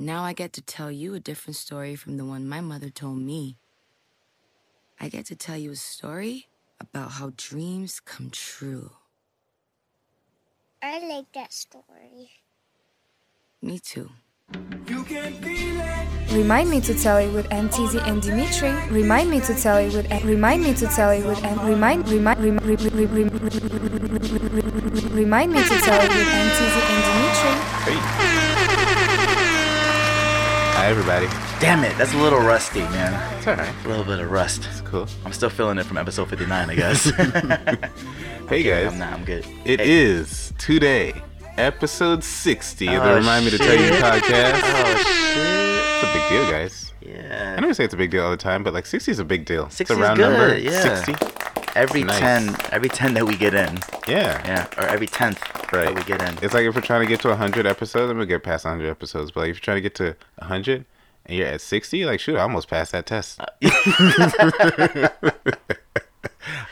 Now I get to tell you a different story from the one my mother told me. I get to tell you a story about how dreams come true. I like that story. Me too. Remind me to tell it with M. Teezy and Dimitri. Remind me to tell it with remind me to tell it with and remind remind remind remind me to tell it with M. Teezy and Dimitri. Hi, everybody. Damn it, that's a little rusty, man. It's all right. A little bit of rust. It's cool. I'm still feeling it from episode 59, I guess. Hey, guys. I'm not. I'm good. It Hey. is today, episode 60 of the Oh, Remind Me to Tell You podcast. Oh shit! It's a big deal, guys. Yeah. I never say it's a big deal all the time, but like 60 is a big deal. 60 it's a is round good, number. yeah. 60. Every Nice. 10, every 10 that we get in. Yeah. Yeah. Or every 10th Right. that we get in. It's like if we're trying to get to 100 episodes, I'm to get past 100 episodes. But like if you're trying to get to 100 and you're at 60, like shoot, I almost passed that test.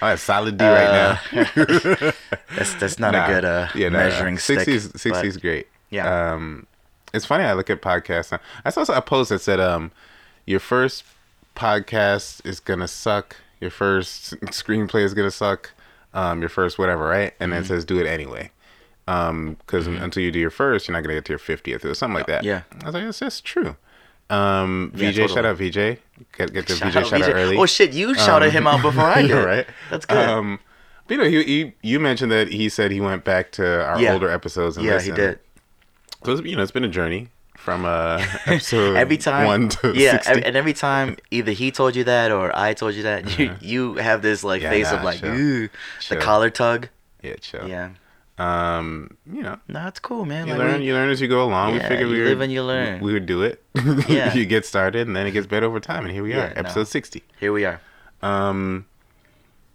I'm at solid D right now. That's that's not Nah. a good uh, yeah, nah, measuring nah. stick. 60's, but- 60's great. Yeah. Um, it's funny. I look at podcasts. now. I saw a post that said, um, your first podcast is gonna suck. Your first screenplay is gonna suck. Um, your first whatever, right? And Mm-hmm. then it says do it anyway. Um, because until you do your first, you're not gonna get to your fiftieth or something like that. Yeah. I was like, that's just true. Um, Yeah, VJ, totally. shout out VJ. Get get the Shout VJ out shout out early. Oh shit, you shouted him out before I did. know, right? That's good. Um, but you know, he, he you mentioned that he said he went back to our Yeah. older episodes and yeah, he did. So you know, it's been a journey from uh episode Every time, one to yeah, 60. and every time either he told you that or I told you that, you you have this like Yeah, face nah, of like, chill. ooh, Chill. the collar tug. yeah, chill. Yeah, Um, you know, no, it's cool, man. you Like, learn, we- you learn as you go along. we Yeah, figured we you would, live and you learn. We would do it. Yeah. you get started, and then it gets better over time, and here we Yeah, are, no. episode sixty. here we are. Um,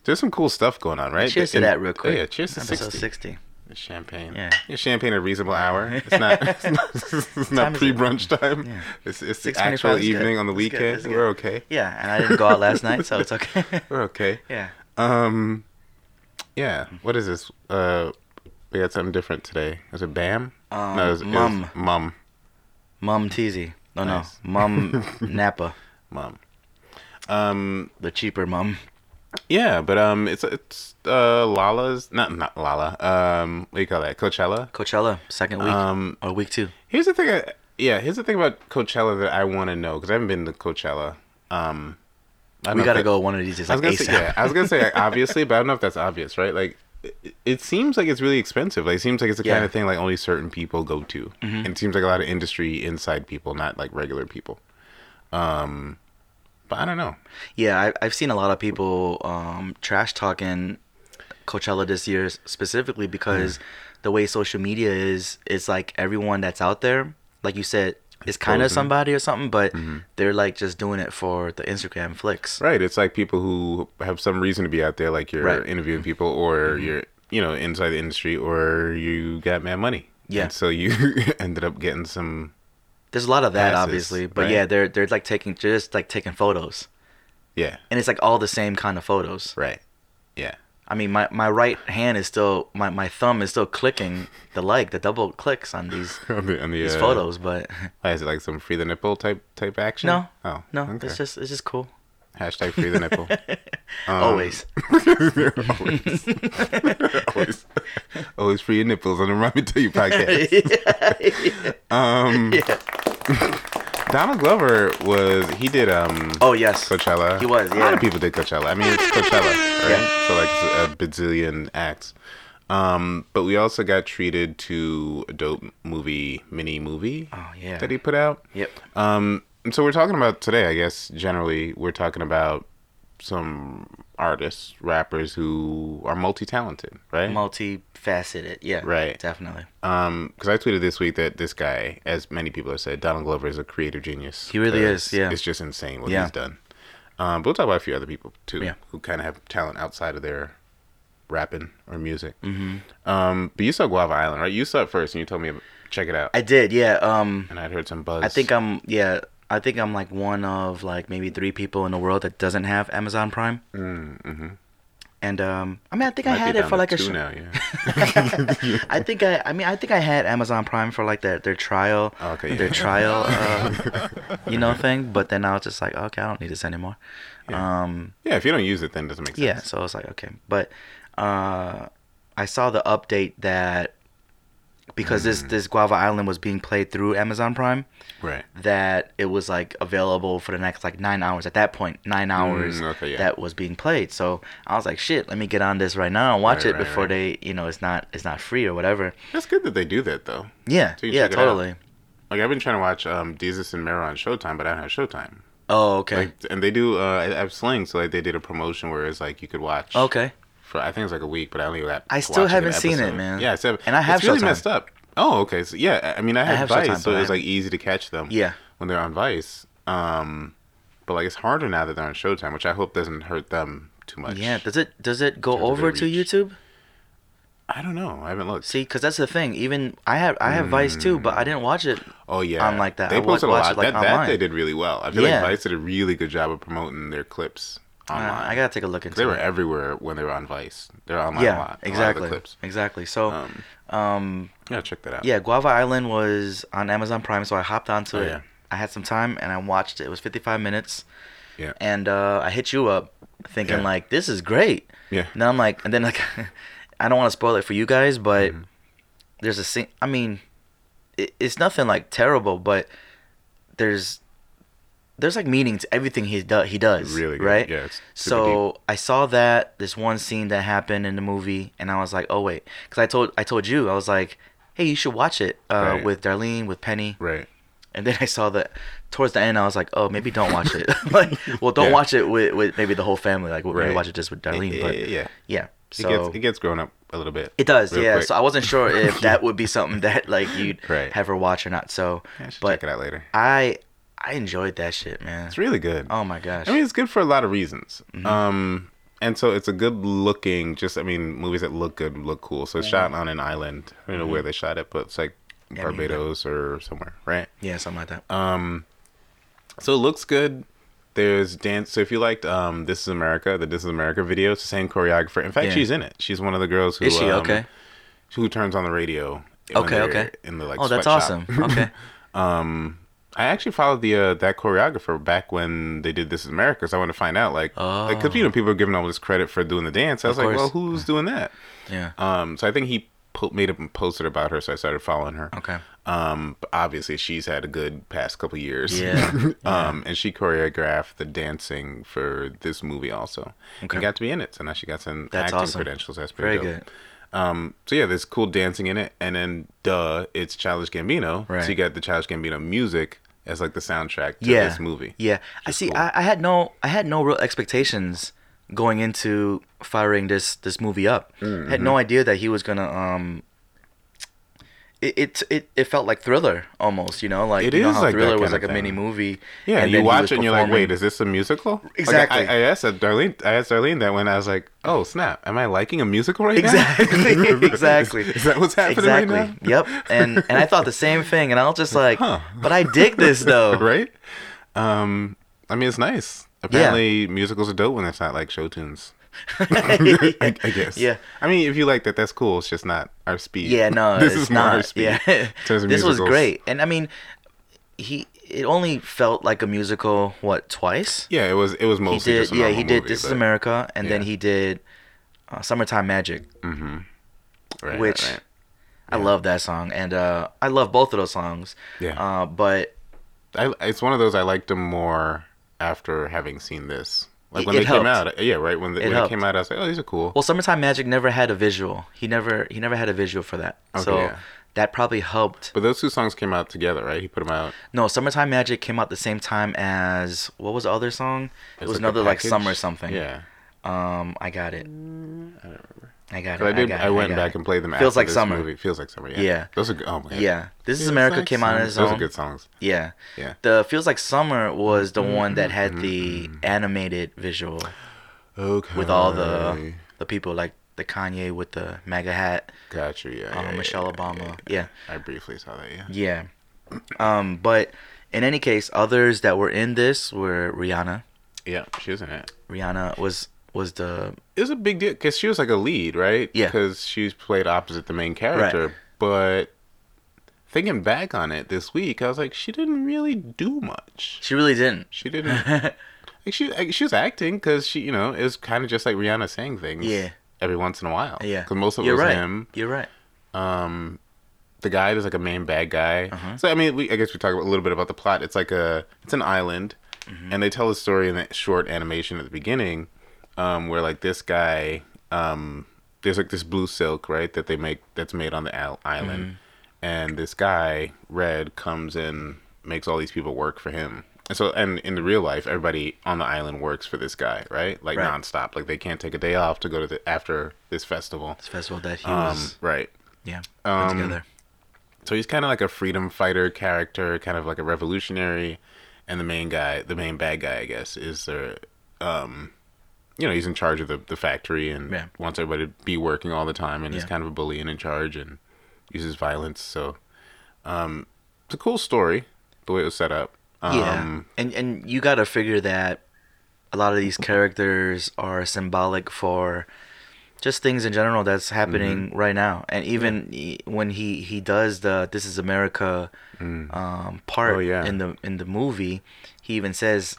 there's some cool stuff going on, right? Cheers to that, real oh, quick. yeah, cheers to Episode 60. 60. Champagne. Yeah. yeah, champagne at a reasonable hour. It's not. It's not, it's not time is pre it? brunch time. Yeah. It's it's the actual good. evening on the weekend. We're okay. Yeah, and I didn't go out last night, so it's okay. We're okay. yeah. Um, yeah. What is this? Uh, we got something different today. Is it Bam? Um, it was, it was Mum. Mum. Mum Teasy. No, Nice. no. Mumm Napa. Mum. Um, The cheaper mum. Yeah, but um, it's it's uh Lala's not not Lala. Um, what do you call that? Coachella. Coachella, second week. Um, or week two. Here's the thing. I, yeah, here's the thing about Coachella that I want to know because I haven't been to Coachella. Um, I We gotta that- go one of these just I was gonna ASAP. say, yeah, I was gonna say like, obviously, but I don't know if that's obvious, right? Like, it, it seems like it's really expensive. Like, it seems like it's the kind of thing like only certain people go to, and it seems like a lot of industry inside people, not like regular people. Um, but I don't know. Yeah, I, I've seen a lot of people um, trash talking Coachella this year specifically because mm. the way social media is, it's like everyone that's out there, like you said, is kind of somebody or something, but mm-hmm. they're like just doing it for the Instagram flicks. Right? It's like people who have some reason to be out there, like you're Right. interviewing people, or mm-hmm. you're you know inside the industry, or you got mad money. Yeah. And so you ended up getting some. There's a lot of that, Passes, obviously, but right? yeah, they're they're like taking just like taking photos, Yeah. and it's like all the same kind of photos. Right. Yeah. I mean, my, my right hand is still my, my thumb is still clicking the like the double clicks on these on the, on the, these uh, photos, but is it like some free the nipple type type action? no, Oh. no, Okay. it's just it's just cool. Hashtag free the nipple. Um, Always. always. always. Always free your nipples on the Remind Me Tell You podcast. Um, Donald Glover was he did um Oh yes. Coachella. He was, yeah. A lot yeah. of people did Coachella. I mean, it's Coachella, right? So like a bazillion acts. Um, but we also got treated to a dope movie, mini movie Oh yeah. that he put out. Yep. Um, so we're talking about today, I guess, generally, we're talking about some artists, rappers who are multi talented, right? Multifaceted. Yeah. Right. Definitely. Um, because I tweeted this week that this guy, as many people have said, Donald Glover is a creative genius. He really is, yeah. It's just insane what Yeah. he's done. Um, but we'll talk about a few other people too, Yeah. who kind of have talent outside of their rapping or music. Mm-hmm. Um, but you saw Guava Island, right? You saw it first, and you told me check it out, I did. Yeah. Um. and I'd heard some buzz. I think I'm. Yeah. I think I'm like one of like maybe three people in the world that doesn't have Amazon Prime. Mm-hmm. And um, I mean, I think I Might be had it for like a. sh- now. Yeah. I think I, I mean, I think I had Amazon Prime for like their their trial, Oh, okay, yeah. their trial, uh, you know, thing. But then I was just like, okay, I don't need this anymore. Yeah. Um, yeah. If you don't use it, then it doesn't make sense. yeah, so I was like, okay, but uh, I saw the update that because Mm. this this Guava Island was being played through Amazon Prime, Right. that it was like available for the next like nine hours. At that point, nine hours Mm, okay, yeah. that was being played. So I was like, shit, let me get on this right now and watch Right, it right, before right. they, you know, it's not it's not free or whatever. That's good that they do that though. Yeah, So yeah, check it out. totally. Like I've been trying to watch um Desus and Mero on Showtime, but I don't have Showtime. Oh, okay, Like, and they do. Uh, I have Sling, so like they did a promotion where it's like you could watch. okay. For I think it's like a week, but I only got. I still haven't seen it, man. Yeah, so And I have it's really Showtime. messed up. Oh, okay. So yeah, I mean, I had have Vice, Showtime, so it was like easy to catch them. Yeah. When they're on Vice, um, but like it's harder now that they're on Showtime, which I hope doesn't hurt them too much. Yeah, does it does it go over to. YouTube? I don't know. I haven't looked. See, because that's the thing. Even I have I have Vice too, but I didn't watch it. Oh yeah, on like that. They I posted a lot. it, like, that, that they did really well. I feel Yeah. like Vice did a really good job of promoting their clips Uh. I gotta take a look into They were it. everywhere when they were on Vice. They're online a yeah, lot. a lot exactly, clips. exactly. So, Um, um, yeah, check that out. yeah, Guava Island was on Amazon Prime, so I hopped onto Oh, it. yeah. I had some time and I watched it. It was 55 minutes, Yeah. and uh, I hit you up thinking Yeah. like, "This is great." Yeah. And then I'm like, and then like, I don't want to spoil it for you guys, but Mm-hmm. there's a scene. I mean, it, it's nothing like terrible, but there's there's like meaning to everything he does. He does Really good. right. Yeah, so I saw that this one scene that happened in the movie, and I was like, oh wait, because I told I told you I was like, hey, you should watch it uh, Right. with Darlene with Penny, Right. and then I saw that towards the end I was like, oh maybe don't watch it. like, well don't Yeah. watch it with, with maybe the whole family. Like maybe Right. watch it just with Darlene. But yeah, yeah. yeah, It so gets it gets grown up a little bit. it does, yeah. quick. So I wasn't sure if that would be something that like you'd Right. have her watch or not. So, I but check it out later. I I enjoyed that shit, man. It's really good. Oh my gosh. I mean, it's good for a lot of reasons. Mm-hmm. Um, and so it's a good looking. Just I mean, movies that look good look cool. So it's shot on an island. I don't know where they shot it, but it's like Mm-hmm. Yeah, I mean. Barbados or somewhere, right? yeah, something like that. Um, so it looks good. There's dance. So if you liked um, This Is America, the This Is America video, it's the same choreographer. In fact, Yeah. she's in it. She's one of the girls who Is she um, okay? Who turns on the radio? Okay, okay. In the like. Oh, that's awesome. Okay. um, I actually followed the uh, that choreographer back when they did This Is America, because I want to find out like, because you know people are giving all this credit for doing the dance. I was Oh. Of like, well, who's doing that? Yeah. Um, so I think he po- made a posted about her, so I started following her. Okay. Um, obviously she's had a good past couple years. Yeah, um, and she choreographed the dancing for this movie also, Okay. and got to be in it. So now she got some That's acting awesome. credentials. That's pretty Very dope. good. Um, so yeah, there's cool dancing in it, and then duh, it's Childish Gambino. Right. So you got the Childish Gambino music as like the soundtrack to yeah. this movie. Yeah. I see. cool. I, I had no I had no real expectations going into firing this this movie up. I had Mm-hmm. no idea that he was gonna um. It, it it it felt like thriller almost, you know, like It you know how like thriller was like a mini movie. Yeah, and you watch it and you're like, wait, is this a musical? Like, Exactly. I, I asked Darlene. I asked Darlene that when I was like, oh snap, am I liking a musical right Exactly, now? exactly. Is, is that what's happening exactly. right now? Yep. And and I thought the same thing, and I was just like, Huh. but I dig this though. right? Um, I mean, it's nice. Apparently, musicals are dope when it's not like show tunes. I, I guess. Yeah. I mean, if you like that, that's cool. It's just not our speed. Yeah, no, this it's is more not. our speed. Yeah, in terms of this was great, and I mean, he it only felt like a musical. What twice? Yeah, it was. It was He mostly did. just a Yeah, he did. movie, this is America, and then he did uh, "Summertime Magic," Right, right, which right. I love that song, and uh, I love both of those songs. Yeah. Uh, but I, it's one of those I liked them more after having seen this. Like when it they came out, yeah, right. When, the, It when it came out, I was like, oh, these are cool. well, "Summertime Magic" never had a visual. He never he never had a visual for that. Okay, so yeah. that probably helped. but those two songs came out together, right? He put them out. No, "Summertime Magic" came out the same time as what was the other song? It was like, another like summer something. Yeah, Um, I got it. I don't remember. I got it. I did. I, it, went got back it. and played them. Feels after like this summer. Movie. Feels like summer. Yeah. Yeah. Those are good. Oh man. Yeah, this is Feels America like came out summer. its Those own. are good songs. Yeah. Yeah. The Feels Like Summer was the one that had the Mm-hmm. animated visual Okay. with all the the people like the Kanye with the MAGA hat, Got you. Yeah. uh, yeah, yeah, Michelle yeah, Obama. yeah, Yeah. I briefly saw that. Yeah. Yeah. Um, but in any case, others that were in this were Rihanna. Yeah. She was in it. Rihanna was was the it was a big deal because she was like a lead, right? Yeah. Because she's played opposite the main character. Right. But thinking back on it this week, I was like, she didn't really do much. she really didn't. She didn't. like she like, she was acting because she, you know, it was kind of just like Rihanna saying things. Yeah. Every once in a while. Yeah, Because most of it You're was right. him. You're right. Um, the guy there's like a main bad guy. Uh-huh. So I mean, we, I guess we talk a little bit about the plot. It's like a it's an island, Mm-hmm. and they tell a story in that short animation at the beginning, um, where like this guy, um, there's like this blue silk right that they make that's made on the al- island, Mm-hmm. and this guy Red comes in makes all these people work for him. And so, and in the real life, everybody on the island works for this guy, right? Like Right. nonstop. Like they can't take a day off to go to the after this festival. This festival that he Um, was right. yeah um, together. So he's kind of like a freedom fighter character, kind of like a revolutionary, and the main guy, the main bad guy, I guess, is the, um, you know, he's in charge of the, the factory and Yeah. wants everybody to be working all the time, and he's kind of a bully and in charge and uses violence. So, um, it's a cool story the way it was set up. Um, yeah, and and you got to figure that a lot of these characters are symbolic for just things in general that's happening Mm-hmm. right now. And even he- when he he does the "This Is America" um, part Oh, yeah. in the in the movie, he even says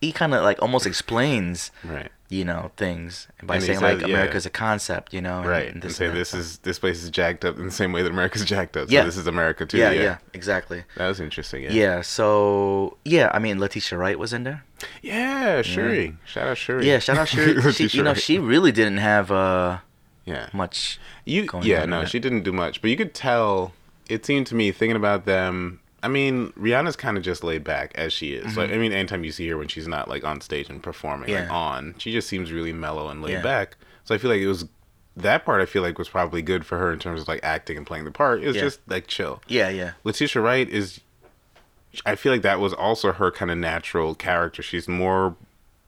he kind of like almost explains Right. you know things by And saying says, like yeah. America's a concept, you know, and, Right. and And, say this is this place is jacked up in the same way that America's jacked up. So Yeah. this is America too. yeah, Yeah. yeah, exactly. That was interesting. Yeah. Yeah. So yeah, I mean, Letitia Wright was in there. Yeah. Shuri. Shout out Shuri. Yeah, shout out Shuri. she, you know, she really didn't have uh Yeah. much. You going yeah, no, she didn't do much, but you could tell. It seemed to me thinking about them. I mean, Rihanna's kind of just laid back as she is. Like, I mean, anytime you see her when she's not like on stage and performing, like Mm-hmm. On, she just seems really mellow and laid Yeah. back. So I feel like it was that part. I feel like was probably good for her in terms of like acting and playing the part. It was Yeah. just like chill. Yeah, yeah, Letitia Wright is. I feel like that was also her kind of natural character. She's more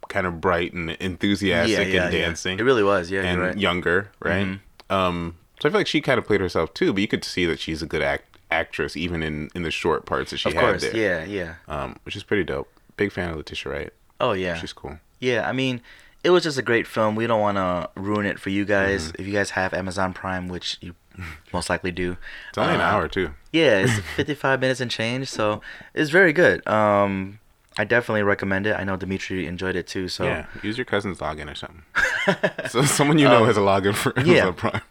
kind of bright and enthusiastic yeah, and yeah. dancing It really was. Yeah, and right. younger, right? Mhm. Um, so I feel like she kind of played herself too, but you could see that she's a good act- actress even in in the short parts that she of had course. there. Yeah, yeah. Um, which is pretty dope. Big fan of Letitia Wright. Oh yeah. She's cool. Yeah, I mean, it was just a great film. We don't want to ruin it for you guys. Mm-hmm. If you guys have Amazon Prime, which you most likely do. It's only an uh, hour too. Yeah, it's 55 minutes and change, so it's very good. Um, I definitely recommend it. I know Dimitri enjoyed it too. So yeah, use your cousin's login or something. so someone you know has a login for Amazon Um, yeah. Prime.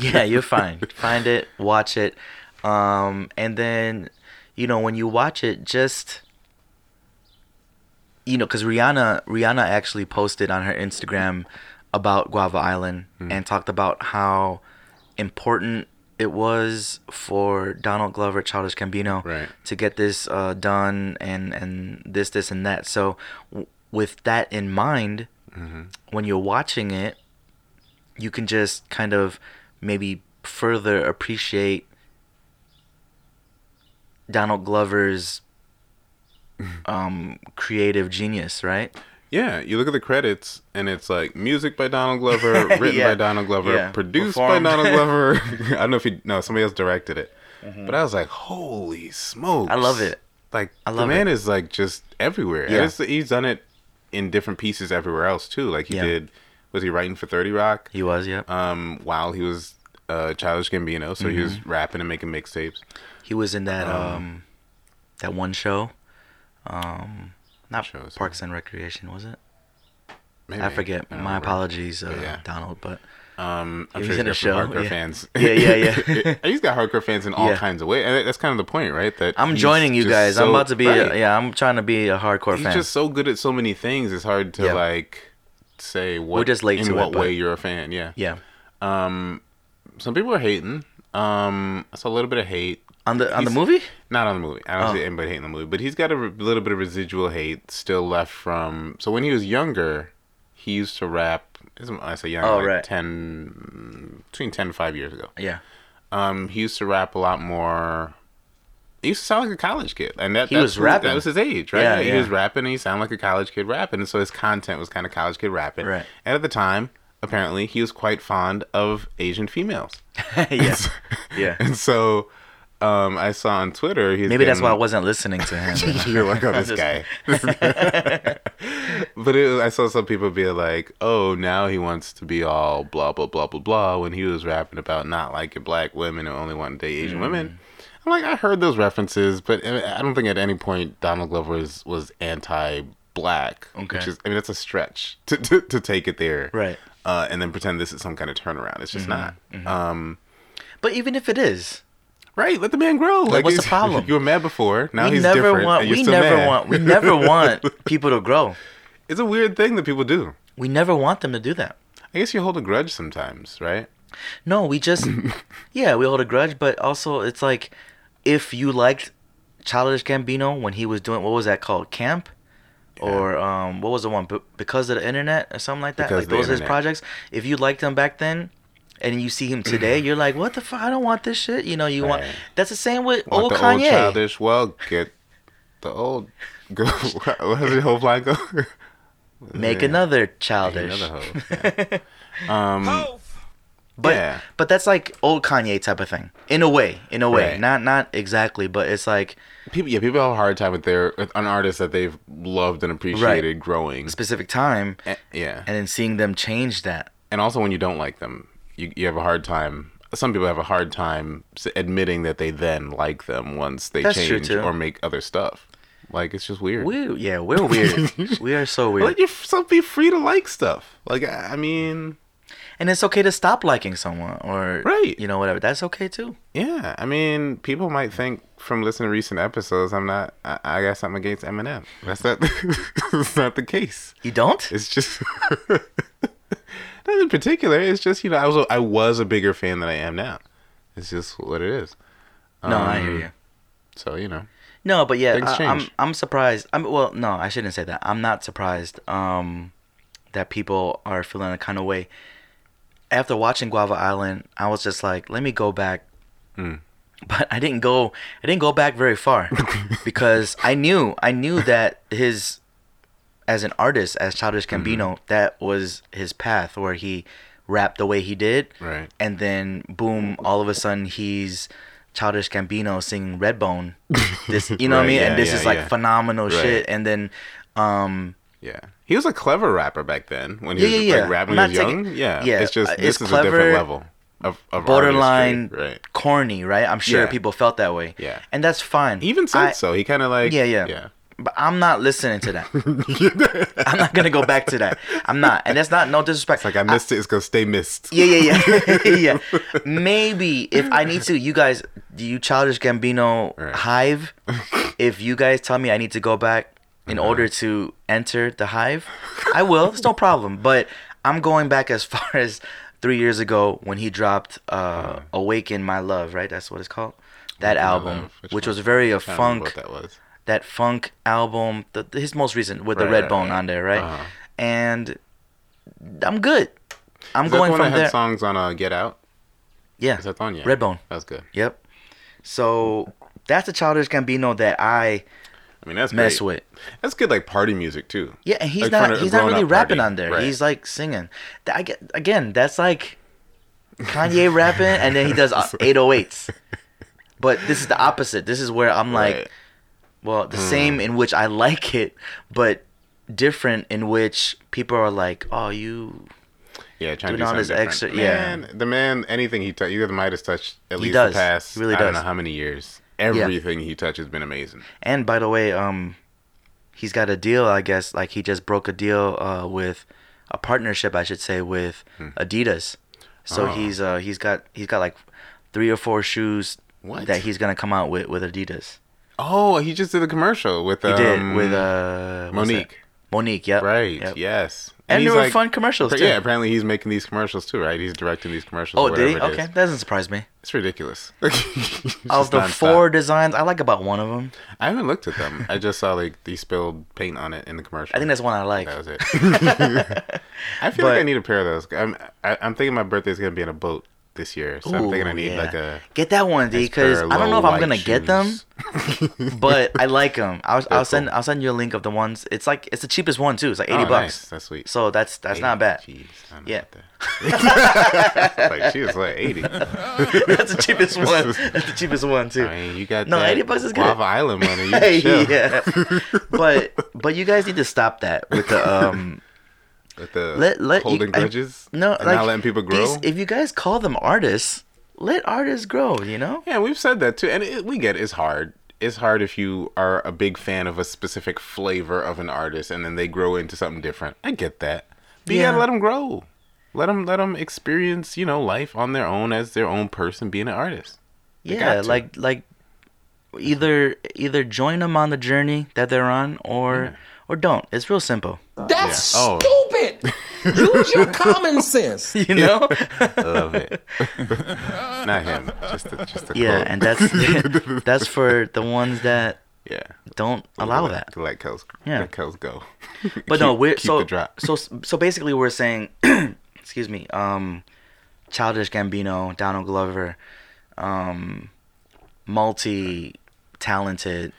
yeah, you're fine. Find it, watch it, um, and then you know when you watch it, just you know, because Rihanna Rihanna actually posted on her Instagram about Guava Island Hmm. and talked about how important it was for Donald Glover, Childish Gambino, Right. to get this uh, done and and this this and that. So w- with that in mind, Mm-hmm. when you're watching it, you can just kind of maybe further appreciate Donald Glover's um, creative genius, right? Yeah, you look at the credits and it's like music by Donald Glover, written Yeah. by Donald Glover, Yeah. produced Performed. by Donald Glover. I don't know if he no somebody else directed it, but I was like, holy smokes! Mm-hmm. I love it. Like I love the man it. is like just everywhere. Yeah. he's done it in different pieces everywhere else too. Like he Yeah. did, was he writing for Thirty Rock? He was, yeah. Um, while he was uh, Childish Gambino, so he Mm-hmm. was rapping and making mixtapes. He was in that Um, um, that one show. Um, not show is Parks and Recreation, was it? Maybe. I forget. don't My remember. apologies, uh, yeah. Donald. But Um, I'm sure he's in a show. Hardcore yeah. fans. Yeah, yeah, yeah. he's got hardcore fans in all Yeah. kinds of ways, and that's kind of the point, right? That I'm joining you guys. I'm about to be. right. A, yeah, I'm trying to be a hardcore He's fan. just so good at so many things. It's hard to Yeah. like say what just late in to it, what but- way you're a fan. Yeah. yeah. Um, some people are hating. Um, I saw a little bit of hate. On the on the movie? Not on the movie. I don't Oh. see anybody hating the movie, but he's got a re- little bit of residual hate still left from. So when he was younger, he used to rap. I say young, Oh, like right. ten between ten and five years ago. Yeah. Um, he used to rap a lot more. He used to sound like a college kid, and that He that's was who- rapping. That was his age, right? Yeah, he was rapping. and He sounded like a college kid rapping, and so his content was kind of college kid rapping. Right. And at the time, apparently, he was quite fond of Asian females. yeah. Yeah. And so, um, I saw on Twitter. He's Maybe that's why I wasn't listening to him. You're like, oh, this guy. but it, I saw some people be like, oh, now he wants to be all blah, blah, blah, blah, blah, when he was rapping about not liking black women and only wanting to date Asian Mm. women. I'm like, I heard those references, but I I don't think at any point Donald Glover was, was anti black. Okay. Which is, I mean, it's a stretch to, to, to take it there. Right. Uh, and then pretend this is some kind of turnaround. It's just Mm-hmm. not. Um, But even if it is, right. Let the man grow. Like, what's the problem? You were mad before. Now we he's never different. want. and you're We still never mad. want. We never want people to grow. It's a weird thing that people do. We never want them to do that. I guess you hold a grudge sometimes, right? No, we just yeah, we hold a grudge, but also it's like if you liked Childish Gambino when he was doing what was that called, Camp, or um, what was the one Be- because of the internet or something like that. Because like of the those are his projects. If you liked him back then. And you see him today, you're like, "What the fuck? I don't want this shit." You know, you want. That's the same with Want old the Kanye. old childish? Well, get the old. Go. What does the whole line go? Make Yeah. another Make childish. Another hoe. Yeah. Um, But Yeah. but that's like old Kanye type of thing. In a way, in a way. Right. Not not exactly, but it's like people, yeah, people have a hard time with their with an artist that they've loved and appreciated growing. specific time Eh, yeah, and then seeing them change that. and also when you don't like them, you you have a hard time. Some people have a hard time admitting that they then like them once they That's change or make other stuff. Like it's just weird. We yeah, we're weird. we are so weird. Let yourself be free to like stuff. Like I I mean, And it's okay to stop liking someone or Right. you know whatever. That's okay too. yeah. I mean, people might think from listening to recent episodes, I'm not. I, guess I'm against Eminem. That's not. that's not the case. You don't? It's just in particular. It's just you know I was a, I was a bigger fan than I am now. It's just what it is. no, I hear Um, you. So you know, No, but yeah, I, I'm. I'm surprised. I'm well, no, I shouldn't say that. I'm not surprised um that people are feeling a kind of way. After watching Guava Island, I was just like, let me go back. Mm. But I didn't go I didn't go back very far because I knew I knew that his as an artist, as Childish Mm-hmm. Gambino, that was his path where he rapped the way he did right? and then boom, all of a sudden he's Childish Gambino singing Redbone. This, you know what I mean? yeah, and this yeah, is like yeah. phenomenal Right. shit. And then, um, Yeah, he was a clever rapper back then when he was like rapping when he was taking- young. yeah, yeah, It's just uh, this it's is clever, a different level of, of borderline right? corny, right? I'm sure people felt that way. Yeah. and that's fine. He even said I- so. He kind of like Yeah, yeah. yeah. But I'm not listening to that. I'm not gonna go back to that. I'm not, and that's not no disrespect. Like I missed it. It's gonna stay missed. Yeah, yeah, yeah, yeah. Maybe if I need to, you guys, you childish Gambino Right. Hive? if you guys tell me I need to go back in Uh-huh. order to enter the Hive, I will. It's no problem. But I'm going back as far as three years ago when he dropped uh, "Awaken My Love." Right, that's what it's called. That Uh-huh. Album. Which which was very a I funk What that was. That funk album, the, his most recent with the Right, red right, bone right. on there, right? Uh-huh. And I'm good. I'm Is that going the one from that there. songs on uh, Get Out? yeah, Is that the one? Yeah. Redbone. That was good. Yep. So that's a childish Gambino that I I mean, that's mess great. with. That's good, like party music too. Yeah, and he's Like, not he's not really rapping party. on there. Right. He's like singing. I get again. That's like Kanye rapping, and then he does uh, 808s. But this is the opposite. This is where I'm like, Right. Well, the same in which I like it, but different in which people are like, oh, you. Yeah, trying Doing to do all something this different. extra- yeah. Man, the man, anything he touched, you guys might have touched at He least does. the past. He really I don't does. know how many years. Everything he touches has been amazing. And by the way, um, he's got a deal. I guess like he just broke a deal uh, with a partnership, I should say, with Adidas. So Oh. he's uh he's got he's got like three or four shoes What? that he's gonna come out with with Adidas. Oh, he just did a commercial with He um, did with uh? Monique. Monique, yep. Right. yep. Yes. And, he's they were like- fun commercials too. Yeah, apparently he's making these commercials too, right? He's directing these commercials. Oh, did he? Okay, that doesn't surprise me. It's ridiculous. Of Just the nonstop. four designs, I like about one of them. I haven't looked at them. I just saw like he spilled paint on it in the commercial. I think that's one I like. that was it. I feel like I need a pair of those. I'm I, I'm thinking my birthday's gonna be in a boat this year, so I'm thinking I need yeah. like a. Get that one, D, because I don't know if I'm gonna white get them, but I like them. I'll, I'll send cool. I'll send you a link of the ones. It's like it's the cheapest one too. It's like Oh, eighty nice. bucks. That's sweet. So that's that's not bad. Don't Yeah. like she was like eighty. that's the cheapest one. That's the cheapest one too. I mean, you got No, 80 bucks is good. Guava Island money. You yeah. but but you guys need to stop that with the um With the let let you- holding I- grudges. no and like not letting people grow. these- if you guys call them artists, let artists grow. You know. Yeah, we've said that too, and it, we get it's hard. It's hard if you are a big fan of a specific flavor of an artist, and then they grow into something different. I get that, but you Yeah. gotta let them grow. Let them let them experience, you know, life on their own as their own person, being an artist. They Yeah, like like either either join them on the journey that they're on or or don't. It's real simple. That's Yeah. Oh. Stupid. Use your common sense. You know? Love it. Not him, just the, just the yeah, quote. and that's that's for the ones that yeah. don't allow let, that. Let Kels, Yeah. let Kels go. But no, we're keep so the drop. so so basically we're saying, excuse me, um, childish Gambino, Donald Glover, um, multi talented.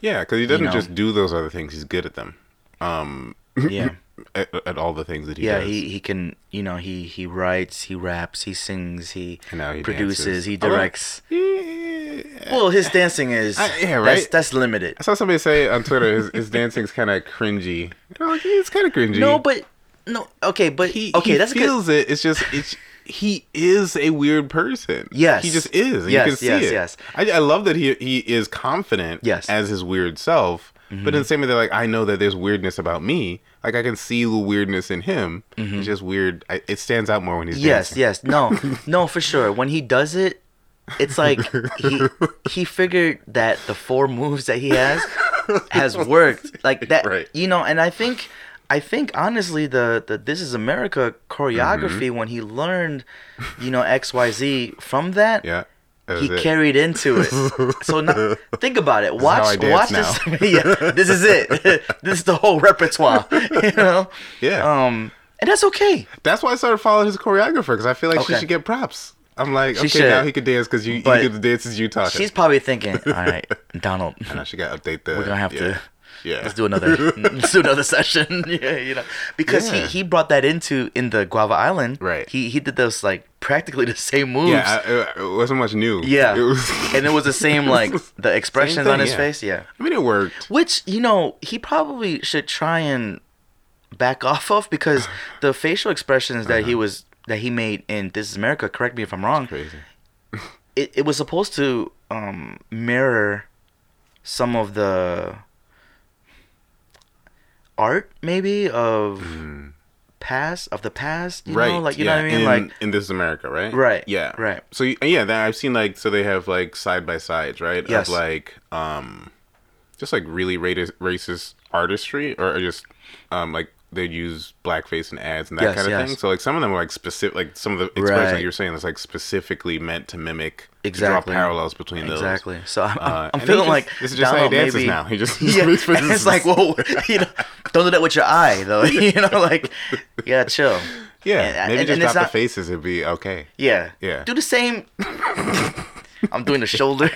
Yeah, because he doesn't know. just do those other things; he's good at them. Um, Yeah. At, at all the things that he yeah, does. he he can you know he he writes, he raps, he sings, he, he produces, dances. he directs. Yeah. Well, his dancing is I- yeah, That's, right? that's limited. I saw somebody say on Twitter his, his dancing's kind of cringy. Like, it's kind of cringy. No, but no. Okay, but he okay, he that's good. feels it. It's just it's he is a weird person. Yes. he just is. Yes, you can see yes, it. yes. I, I love that he he is confident. Yes. As his weird self. But in the same way that like I know that there's weirdness about me. Like I can see the weirdness in him. It's just weird. I, it stands out more when he's Mm-hmm. Yes, dancing. yes, no, no, for sure. When he does it, it's like he he figured that the four moves that he has has worked like that. Right. You know, and I think I think honestly the the This Is America choreography Mm-hmm. when he learned, you know, X Y Z from that. Yeah. He it. carried into it. So now, think about it. is how I Watch, watch now. this. yeah, this is it. this is the whole repertoire. You know. Yeah. Um, and that's okay. That's why I started following his choreographer because I feel like she should get props. I'm like, She okay, now he could dance because you, you get the dances you taught. She's probably thinking, all right, Donald, I know she got to update the. we're gonna have yeah. to Yeah. let's do another let's do another session. yeah, you know, because Yeah. he he brought that into in the Guava Island. Right. He he did those like practically the same moves. Yeah, I, it, wasn't much new. Yeah. It was, and it was the same like the expressions thing, on his yeah. face. Yeah. I mean, it worked. Which you know he probably should try and back off of because the facial expressions that he was that he made in This Is America. Correct me if I'm wrong. Crazy. It it was supposed to um, mirror some of the art maybe of past of the past. You Mm. right. know, like you yeah. know what I mean, in, like. in this America, right? Right, Yeah. right. So yeah, I've seen like so they have like side by sides, right? Yes. Of like um, just like really racist, racist artistry, or just um like they'd use blackface in ads and that Yes, kind of yes. thing. So like some of them were like specific, like some of the expressions Right. that you're saying is like specifically meant to mimic, to Exactly. draw parallels between those. Exactly. So I'm, Uh, I'm feeling he like this is just how he dances maybe, now. He just- yeah. makes faces. And it's like, whoa, you know, don't do that with your eye though. you know, like yeah, chill. Yeah, And- maybe and- just and drop not- the faces. It'd be okay. Yeah. Yeah. Do the same. I'm doing the shoulder.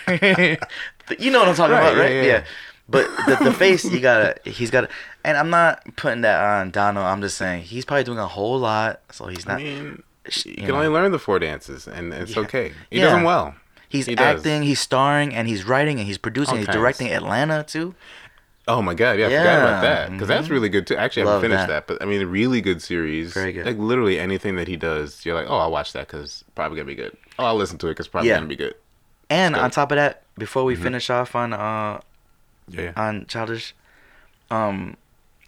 you know what I'm talking Right, about, right? yeah, Yeah. yeah. But the, the face, you gotta, he's gotta, and I'm not putting that on Donald. I'm just saying he's probably doing a whole lot, so he's not. I mean, you you can know. only learn the four dances, and it's Yeah. okay. He Yeah. does them well. He's he does. acting, he's starring, and he's writing, and he's producing, he's directing Atlanta too. Oh my god, yeah, I forgot about that because that's mhm. really good too. Actually, I haven't finished that. that. but I mean, a really good series. Very good. Like literally anything that he does, you're like, oh, I'll watch that because probably gonna be good. Oh, I'll listen to it because probably Yeah. gonna be good. And Dope. on top of that, before Mm-hmm. we finish off on uh Yeah. on childish, um,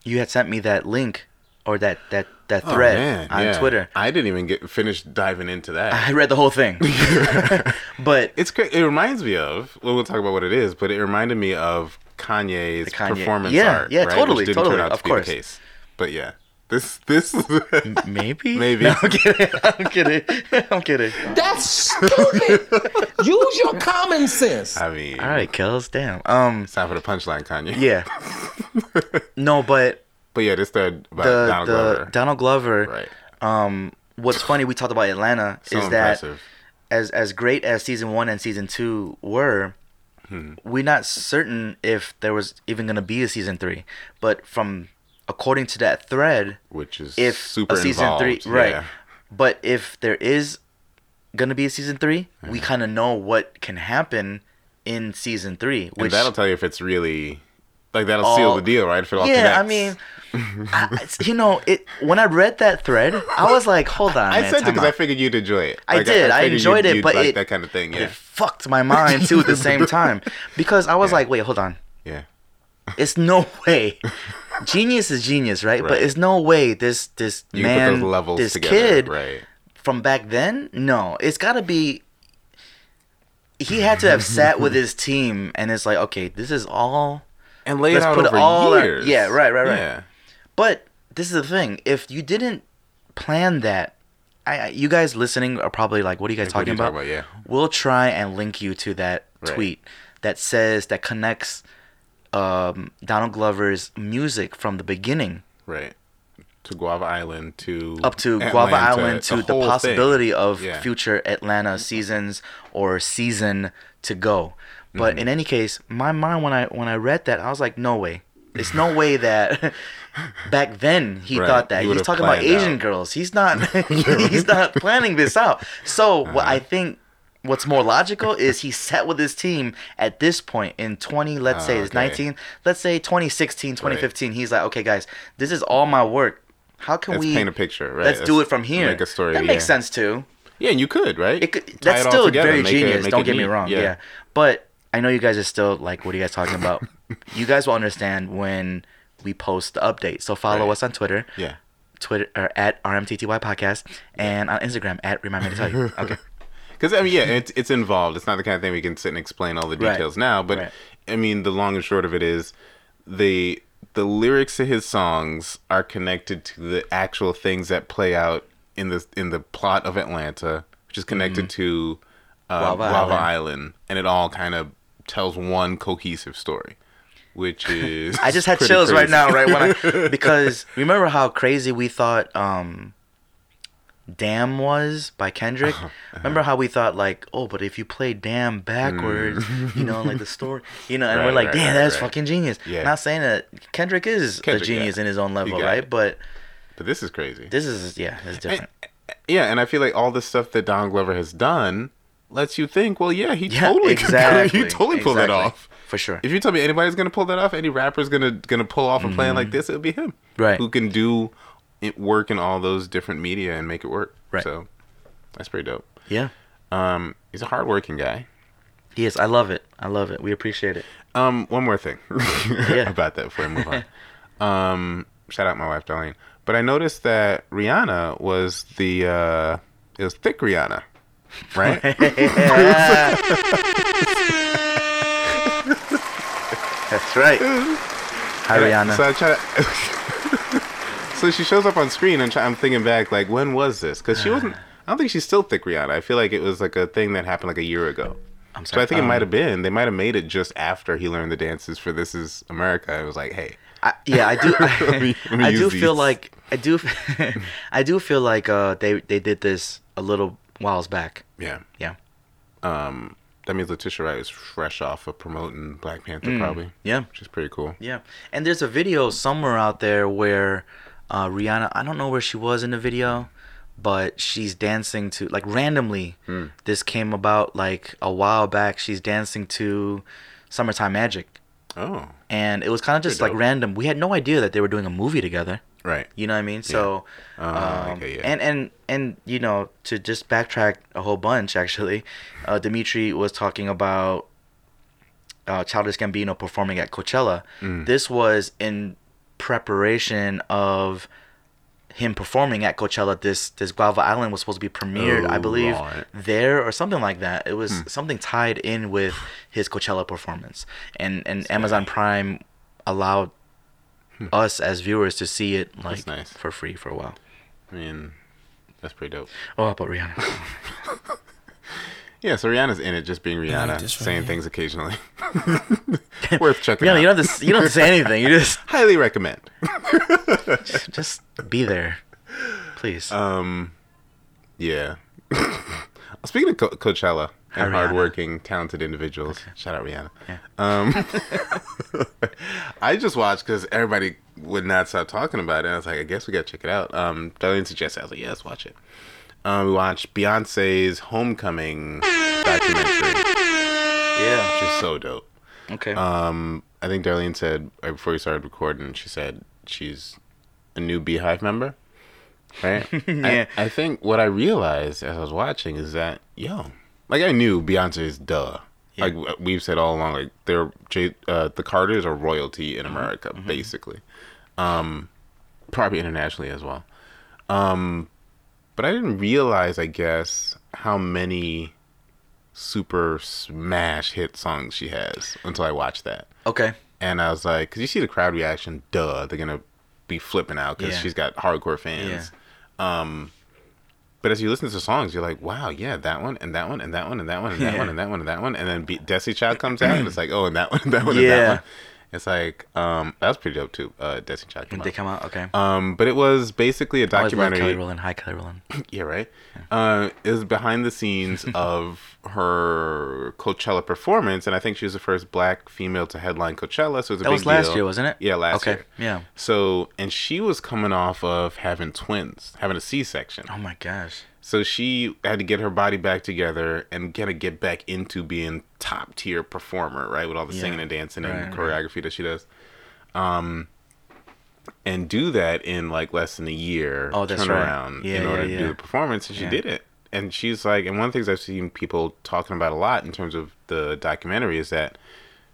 you had sent me that link or that that that Oh, thread man, on yeah. Twitter. I didn't even get finished diving into that. I read the whole thing, but It's great. It reminds me of. Well, we'll talk about what it is, but it reminded me of Kanye's Kanye- performance yeah, art. yeah, right? totally, Which didn't totally, turn out of to be course. the case. But yeah, this this. maybe Maybe. No, I'm kidding. I'm kidding. I'm kidding. That's stupid. Use your common sense. I mean, All right, kills. Damn. Um. It's time for the punchline, Kanye. Yeah. no, but But yeah, this thread about the Donald the Glover. Donald Glover. right. Um. What's funny? We talked about Atlanta So is that impressive. as as great as season one and season two were, Hmm. we're not certain if there was even gonna be a season three. But from according to that thread, which is if super a season involved. three, right? Yeah. But if there is gonna be a season three, we kind of know what can happen in season three, And which that'll tell you if it's really like that'll seal oh, the deal, right? If it all yeah, I mean, I, you know, it when I read that thread, I was like, hold on, I man, said it because I figured you'd enjoy it. I Like, did. I, figured enjoyed it, but like it that kind of thing. Yeah, It fucked my mind too at the same time because I was Yeah. like, wait, hold on. yeah. It's no way. Genius is genius, right? But it's no way this this You man, put those levels this together, kid right? from back then. No, it's got to be. He had to have sat with his team and it's like, okay, this is all. And lay Let's out put over all our- yeah, right, right, right. Yeah. But this is the thing: if you didn't plan that, I, you guys listening are probably like, what are you guys Like, talking you about? talking about? Yeah. We'll try and link you to that Right. tweet that says that connects um, Donald Glover's music from the beginning Right. To Guava Island to up to Guava Island to the, thing. possibility of Yeah. future Atlanta seasons or season to go. But Mm-hmm. in any case, my mind when I when I read that, I was like, no way. It's no way that back then he Right. thought that. He He's talking about Asian out. girls. He's not he's not planning this out. So Uh-huh. I think what's more logical is he sat with his team at this point in 20 let's say it's ah, okay. 19 let's say 2016 2015 he's like okay guys this is all my work how can Let's we paint a picture, right? Let's do it from here. Make a story. That makes sense too. Yeah, and you could, right? It could, that's it still together, very make it- genius. Don't get me neat. wrong. Yeah. but I know you guys are still like, what are you guys talking about? you guys will understand when we post the update. So follow Right. us on Twitter, Yeah. Twitter or at RMTTY podcast, and on Instagram at Remind Me to Tell You. Okay. Because I mean, yeah, it's it's involved. It's not the kind of thing we can sit and explain all the Right. details now. But Right. I mean, the long and short of it is, the the lyrics to his songs are connected to the actual things that play out in the in the plot of Atlanta, which is connected to uh, Mm-hmm. Guava Guava, Island. Island. and it all kind of tells one cohesive story, which is I just had chills right now, right when I because remember how crazy we thought um Damn was by Kendrick. Uh-huh. Remember how we thought like, oh, but if you play Damn backwards, you know, like the story, you know, and we're Mm. Like, right, damn, right, that's right. fucking genius. Yeah. Not saying that Kendrick is Kendrick, a genius yeah. in his own level, right? it. But but this is crazy. this is yeah, it's different. Yeah, and I feel like all the stuff that Don Glover has done lets you think, well, yeah, he yeah, totally could- exactly. he totally pulled it exactly. off. for sure. If you tell me anybody's gonna pull that off, any rapper's gonna gonna pull off a plan like this, it'll be him. Mm-hmm. Right. Who can do work in all those different media and make it work. Right. So that's pretty dope. Yeah, Um, he's a hardworking guy. he is. I love it. I love it. We appreciate it. Um, one more thing Yeah. about that before I move on. um, shout out my wife Darlene. But I noticed that Rihanna was the uh, it was thick Rihanna, right? That's right. Hi, Rihanna. So I try to, so she shows up on screen, and I'm thinking back, like, when was this? Because she wasn't. I don't think she's still thick Rihanna. I feel like it was like a thing that happened like a year ago. I'm sorry. So I think it um, might have been. They might have made it just after he learned the dances for This Is America. It was like, hey, I, yeah, I do. Let me- let me I do use feel like I do. I do feel like uh, they they did this a little whiles back. yeah. Yeah. Um, that means Letitia Wright is fresh off of promoting Black Panther, probably. Mm, Yeah. Which is pretty cool. Yeah. And there's a video somewhere out there where uh, Rihanna. I don't know where she was in the video, but she's dancing to like randomly. Hmm. This came about like a while back. She's dancing to "Summertime Magic," Oh, and it was kind of just like random. We had no idea that they were doing a movie together. right. You know what I mean? So, Ah, um, okay, yeah. and and and you know, to just backtrack a whole bunch, actually, uh, Dimitri was talking about uh, Childish Gambino performing at Coachella. Mm. This was in preparation of him performing at Coachella. This this Guava Island was supposed to be premiered, I Oh, believe, right. there or something like that. It was Hmm. something tied in with his Coachella performance, and and Amazon Prime allowed us as viewers to see it like Hmm. nice. for free for a while. I mean, that's pretty dope. Oh, but Rihanna. Yeah, so Rihanna's in it just being Rihanna, right saying here. things occasionally. Worth checking Rihanna, out. you don't have to. You don't say anything. You just Highly recommend. just be there, please. Um, yeah. Speaking of Co- Coachella and Rihanna. hardworking, talented individuals, shout out Rihanna. Um, I just watched because everybody would not stop talking about it. I was like, I guess we gotta check it out. Um, Darlene suggested. I was like, yeah, let's watch it. Um, we watched Beyonce's Homecoming documentary, Yeah. which is so dope. Okay. Um, I think Darlene said right before we started recording, she said she's a new BeyHive member, right? Yeah. I, I think what I realized as I was watching is that yo, like I knew Beyonce's duh. Yeah. Like we've said all along, like they're uh, the Carters are royalty Mm-hmm. in America, basically, um, probably internationally as well. Um, but I didn't realize, I guess, how many super smash hit songs she has until I watched that. okay. And I was like, because you see the crowd reaction, duh, they're gonna be flipping out because Yeah. she's got hardcore fans. Yeah. Um, but as you listen to the songs, you're like, wow, yeah, that one and that one and that one and that one and that Yeah. one and that one and that one, and then Be- Destiny Child comes out and it's like, oh, and that one and that one and Yeah. that one. It's like, um, that was pretty dope too. Uh, Destiny Child Did they come out? Okay. Um, but it was basically a always love Kelly documentary. Rowland. Hi, Kelly Rowland. Yeah, right. Uh, it was behind the scenes of her Coachella performance, and I think she was the first black female to headline Coachella. So it was a That was last deal. year, wasn't it? Yeah, last Okay, year. yeah. So, and she was coming off of having twins, having a C-section. Oh my gosh. So she had to get her body back together and kind of get back into being top tier performer, right? With all the Yeah. singing and dancing and Right, right. choreography that she does. Um, and do that in like less than a year. Oh, that's turn right. around Yeah, in order yeah, to do the performance, and she did it. And she's like, and one of the things I've seen people talking about a lot in terms of the documentary is that,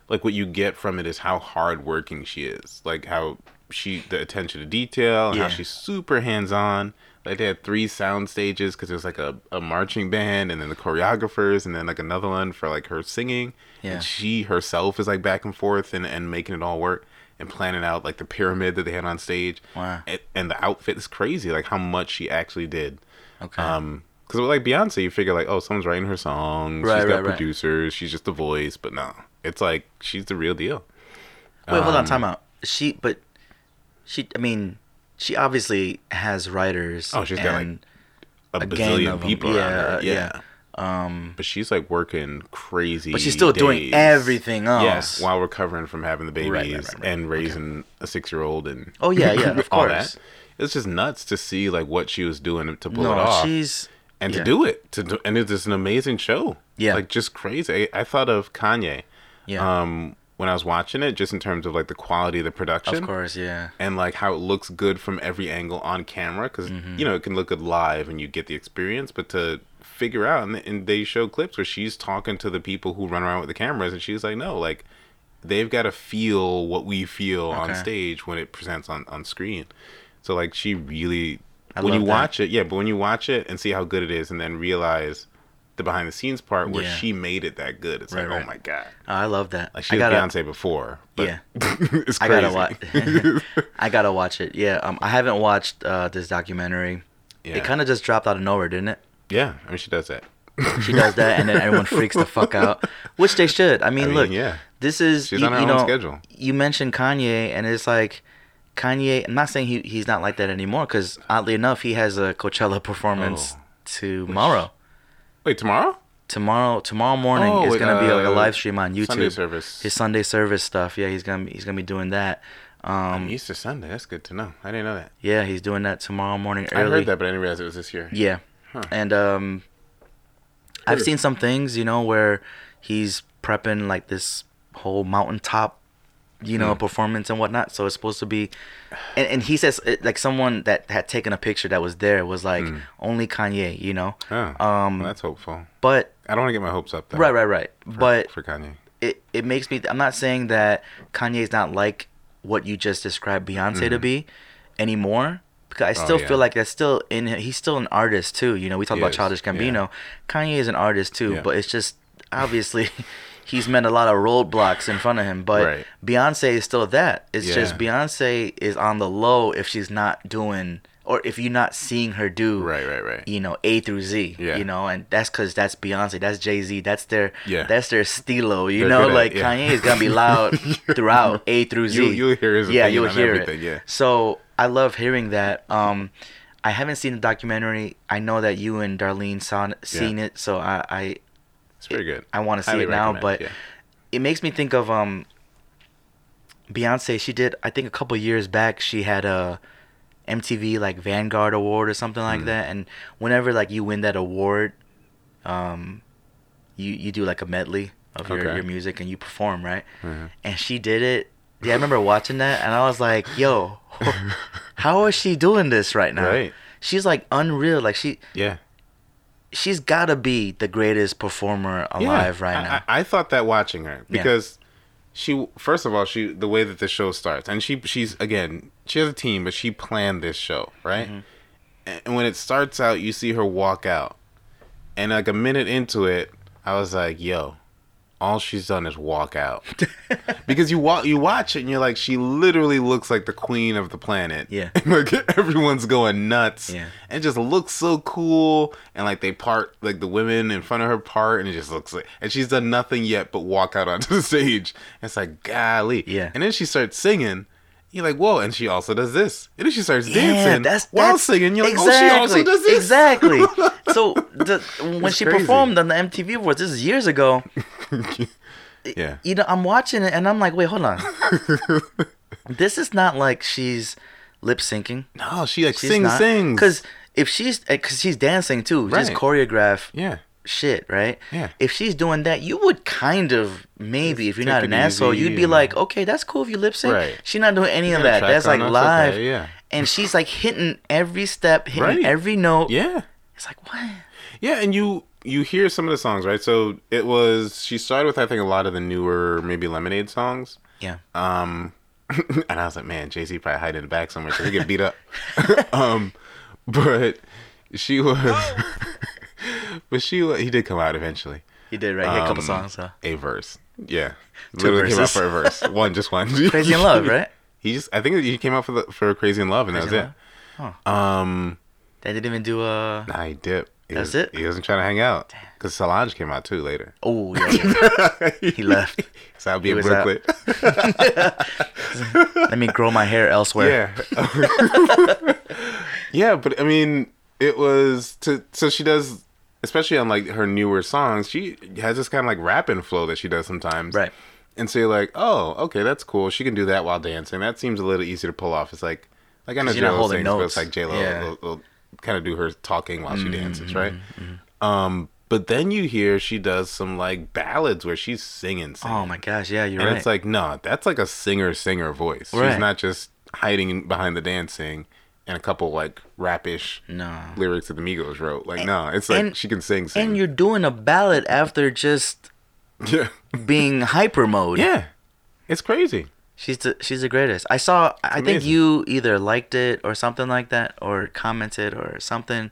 like, what you get from it is how hardworking she is, like how she the attention to detail, and how she's super hands on. Like they had three sound stages because there was like a, a marching band and then the choreographers and then like another one for like her singing. Yeah. And she herself is like back and forth and, and making it all work and planning out like the pyramid that they had on stage. Wow. And, and the outfit is crazy, like how much she actually did. Okay. Um, because like Beyonce, you figure like, oh, someone's writing her songs. Right, she's got right, right. producers. She's just the voice. But no, it's like she's the real deal. Wait, hold on, um, time out. She, but she, I mean, she obviously has writers. Oh, she's got, like, and, A, A bazillion people. Yeah, Yeah. yeah. um, But she's like working crazy. But she's still doing everything else. Yeah, while recovering from having the babies Right, right, right, and raising a six year old and Oh, yeah, yeah, of all course. that. It's just nuts to see like what she was doing to pull no, it off. she's and yeah. to do it to do, and it's just an amazing show Yeah. like just crazy I, I thought of kanye yeah, um when i was watching it just in terms of like the quality of the production of course, yeah, and like how it looks good from every angle on camera because Mm-hmm. you know it can look good live and you get the experience but to figure out and, and they show clips where she's talking to the people who run around with the cameras and she's like no like they've got to feel what we feel on stage when it presents on on screen so like she really I when you that. watch it yeah but when you watch it and see how good it is and then realize the behind the scenes part where Yeah. she made it that good it's Right, like right. oh my god Oh, I love that. like she I was gotta, beyonce before but Yeah. it's crazy I gotta watch. I gotta watch it. Yeah, um, I haven't watched uh, this documentary. yeah. It kind of just dropped out of nowhere, didn't it? yeah i mean she does that She does that, and then everyone freaks the fuck out, which they should. I mean, I mean, look, yeah. this is She's you, on her you own know, schedule. You mentioned Kanye, and it's like Kanye. I'm not saying he he's not like that anymore, because oddly enough, he has a Coachella performance Oh. tomorrow. Wait tomorrow Tomorrow, tomorrow morning Oh, is gonna be like a uh, live stream on YouTube. Sunday service. His Sunday service stuff. Yeah, he's gonna be, he's gonna be doing that. Um, Easter Sunday. That's good to know. I didn't know that. yeah, he's doing that tomorrow morning Early. I heard that, but I didn't realize it was this year. Yeah. Huh. And um I've seen some things, you know, where he's prepping like this whole mountaintop, you know, Hmm. performance and whatnot. So it's supposed to be and, and he says it, like someone that had taken a picture that was there was like only Kanye, you know. Oh, Um well, that's hopeful. but I don't want to get my hopes up. Though, right, right, right. For, but for Kanye, it it makes me I'm not saying that Kanye's not like what you just described Beyonce to be anymore because I. Oh, still yeah. feel like that's still in he's still an artist too you know we talk He about is, Childish yeah. Gambino Kanye is an artist too Yeah. but it's just obviously he's met a lot of roadblocks in front of him but Right. Beyonce is still that it's just Beyonce is on the low if she's not doing or if you're not seeing her do right, right, right. you know A through Z. Yeah. You know, and that's because that's Beyonce, that's Jay Z, that's their Yeah. that's their stilo. You They're know, good at- like yeah. Kanye is gonna be loud throughout A through Z. You- you'll hear his yeah, you'll hear everything, it. yeah. So I love hearing that. Um, I haven't seen the documentary. I know that you and Darlene saw seen it, so I I, It's pretty good. I want to see Highly it now. But yeah. it makes me think of um. Beyonce, she did. I think a couple years back, she had a MTV like Vanguard Award or something like that. And whenever like you win that award, um, you you do like a medley of your, Okay. Mm-hmm. your music and you perform right. And she did it. Yeah, I remember watching that, and I was like, "Yo, how is she doing this right now?" Right. She's like unreal. Like she Yeah. She's gotta be the greatest performer alive right I, now. I, I thought that watching her Yeah. because she first of all she the way that the show starts and she she's again she has a team but she planned this show right Mm-hmm. and when it starts out you see her walk out and like a minute into it I was like yo all she's done is walk out. Because you walk you watch it and you're like she literally looks like the queen of the planet. Yeah. like everyone's going nuts. Yeah. and just looks so cool. And like they part like the women in front of her part and it just looks like and she's done nothing yet but walk out onto the stage. It's like golly. Yeah. and then she starts singing you're like whoa and she also does this and then she starts Yeah, dancing that's, while that's- singing you're like oh she also does this Exactly. so the, when It's she crazy. performed on the MTV Awards, this is years ago. yeah You know, I'm watching it and I'm like, wait, hold on. this is not like she's lip syncing. no she like She's sings not. sings Because if she's, eh, because she's dancing too, just Right. choreograph yeah shit, right? Yeah. If she's doing that, you would kind of maybe, if you're not an asshole, easy you'd be and- like, okay, that's cool if you lip sync. Right. She's not doing any of that. That's like live. Okay, yeah. And she's like hitting every step, hitting Right. every note. yeah It's like what? Yeah, and you you hear some of the songs, right? So it was she started with I think a lot of the newer maybe Lemonade songs. Yeah. Um and I was like, man, Jay Z probably hide in the back somewhere so he get beat up. um but she was but she he did come out eventually. He did right. He had a couple Um, songs. Huh? A verse. Yeah. Literally came out verses. for a verse. One just one. Crazy in Love, right? He just I think he came out for the for Crazy in Love and Crazy that was it. Um They didn't even do a. nah, he dipped. He That's was, it? He wasn't trying to hang out. Because Solange came out too later. Oh yeah. He left. So I'll be He in. Brooklyn. Let me grow my hair elsewhere. yeah. yeah, but I mean, it was to so she does especially on like her newer songs, she has this kind of like rapping flow that she does sometimes. Right. And so you're like, oh, okay, that's cool. She can do that while dancing. That seems a little easy to pull off. It's like, like I know J Lo sings, but it's like J Lo Yeah. will, will kind of do her talking while she Mm-hmm, dances, right? Um, but then you hear she does some like ballads where she's singing. singing. Oh my gosh, yeah, you're And right. it's like, no, that's like a singer singer voice. Right. She's not just hiding behind the dancing and a couple like rapish no. lyrics that the Migos wrote. Like, no, it's like and- she can sing, sing. And you're doing a ballad after just yeah, being hyper mode. yeah, it's crazy. She's the she's the greatest. I saw. I think amazing. you either liked it or something like that, or commented or something.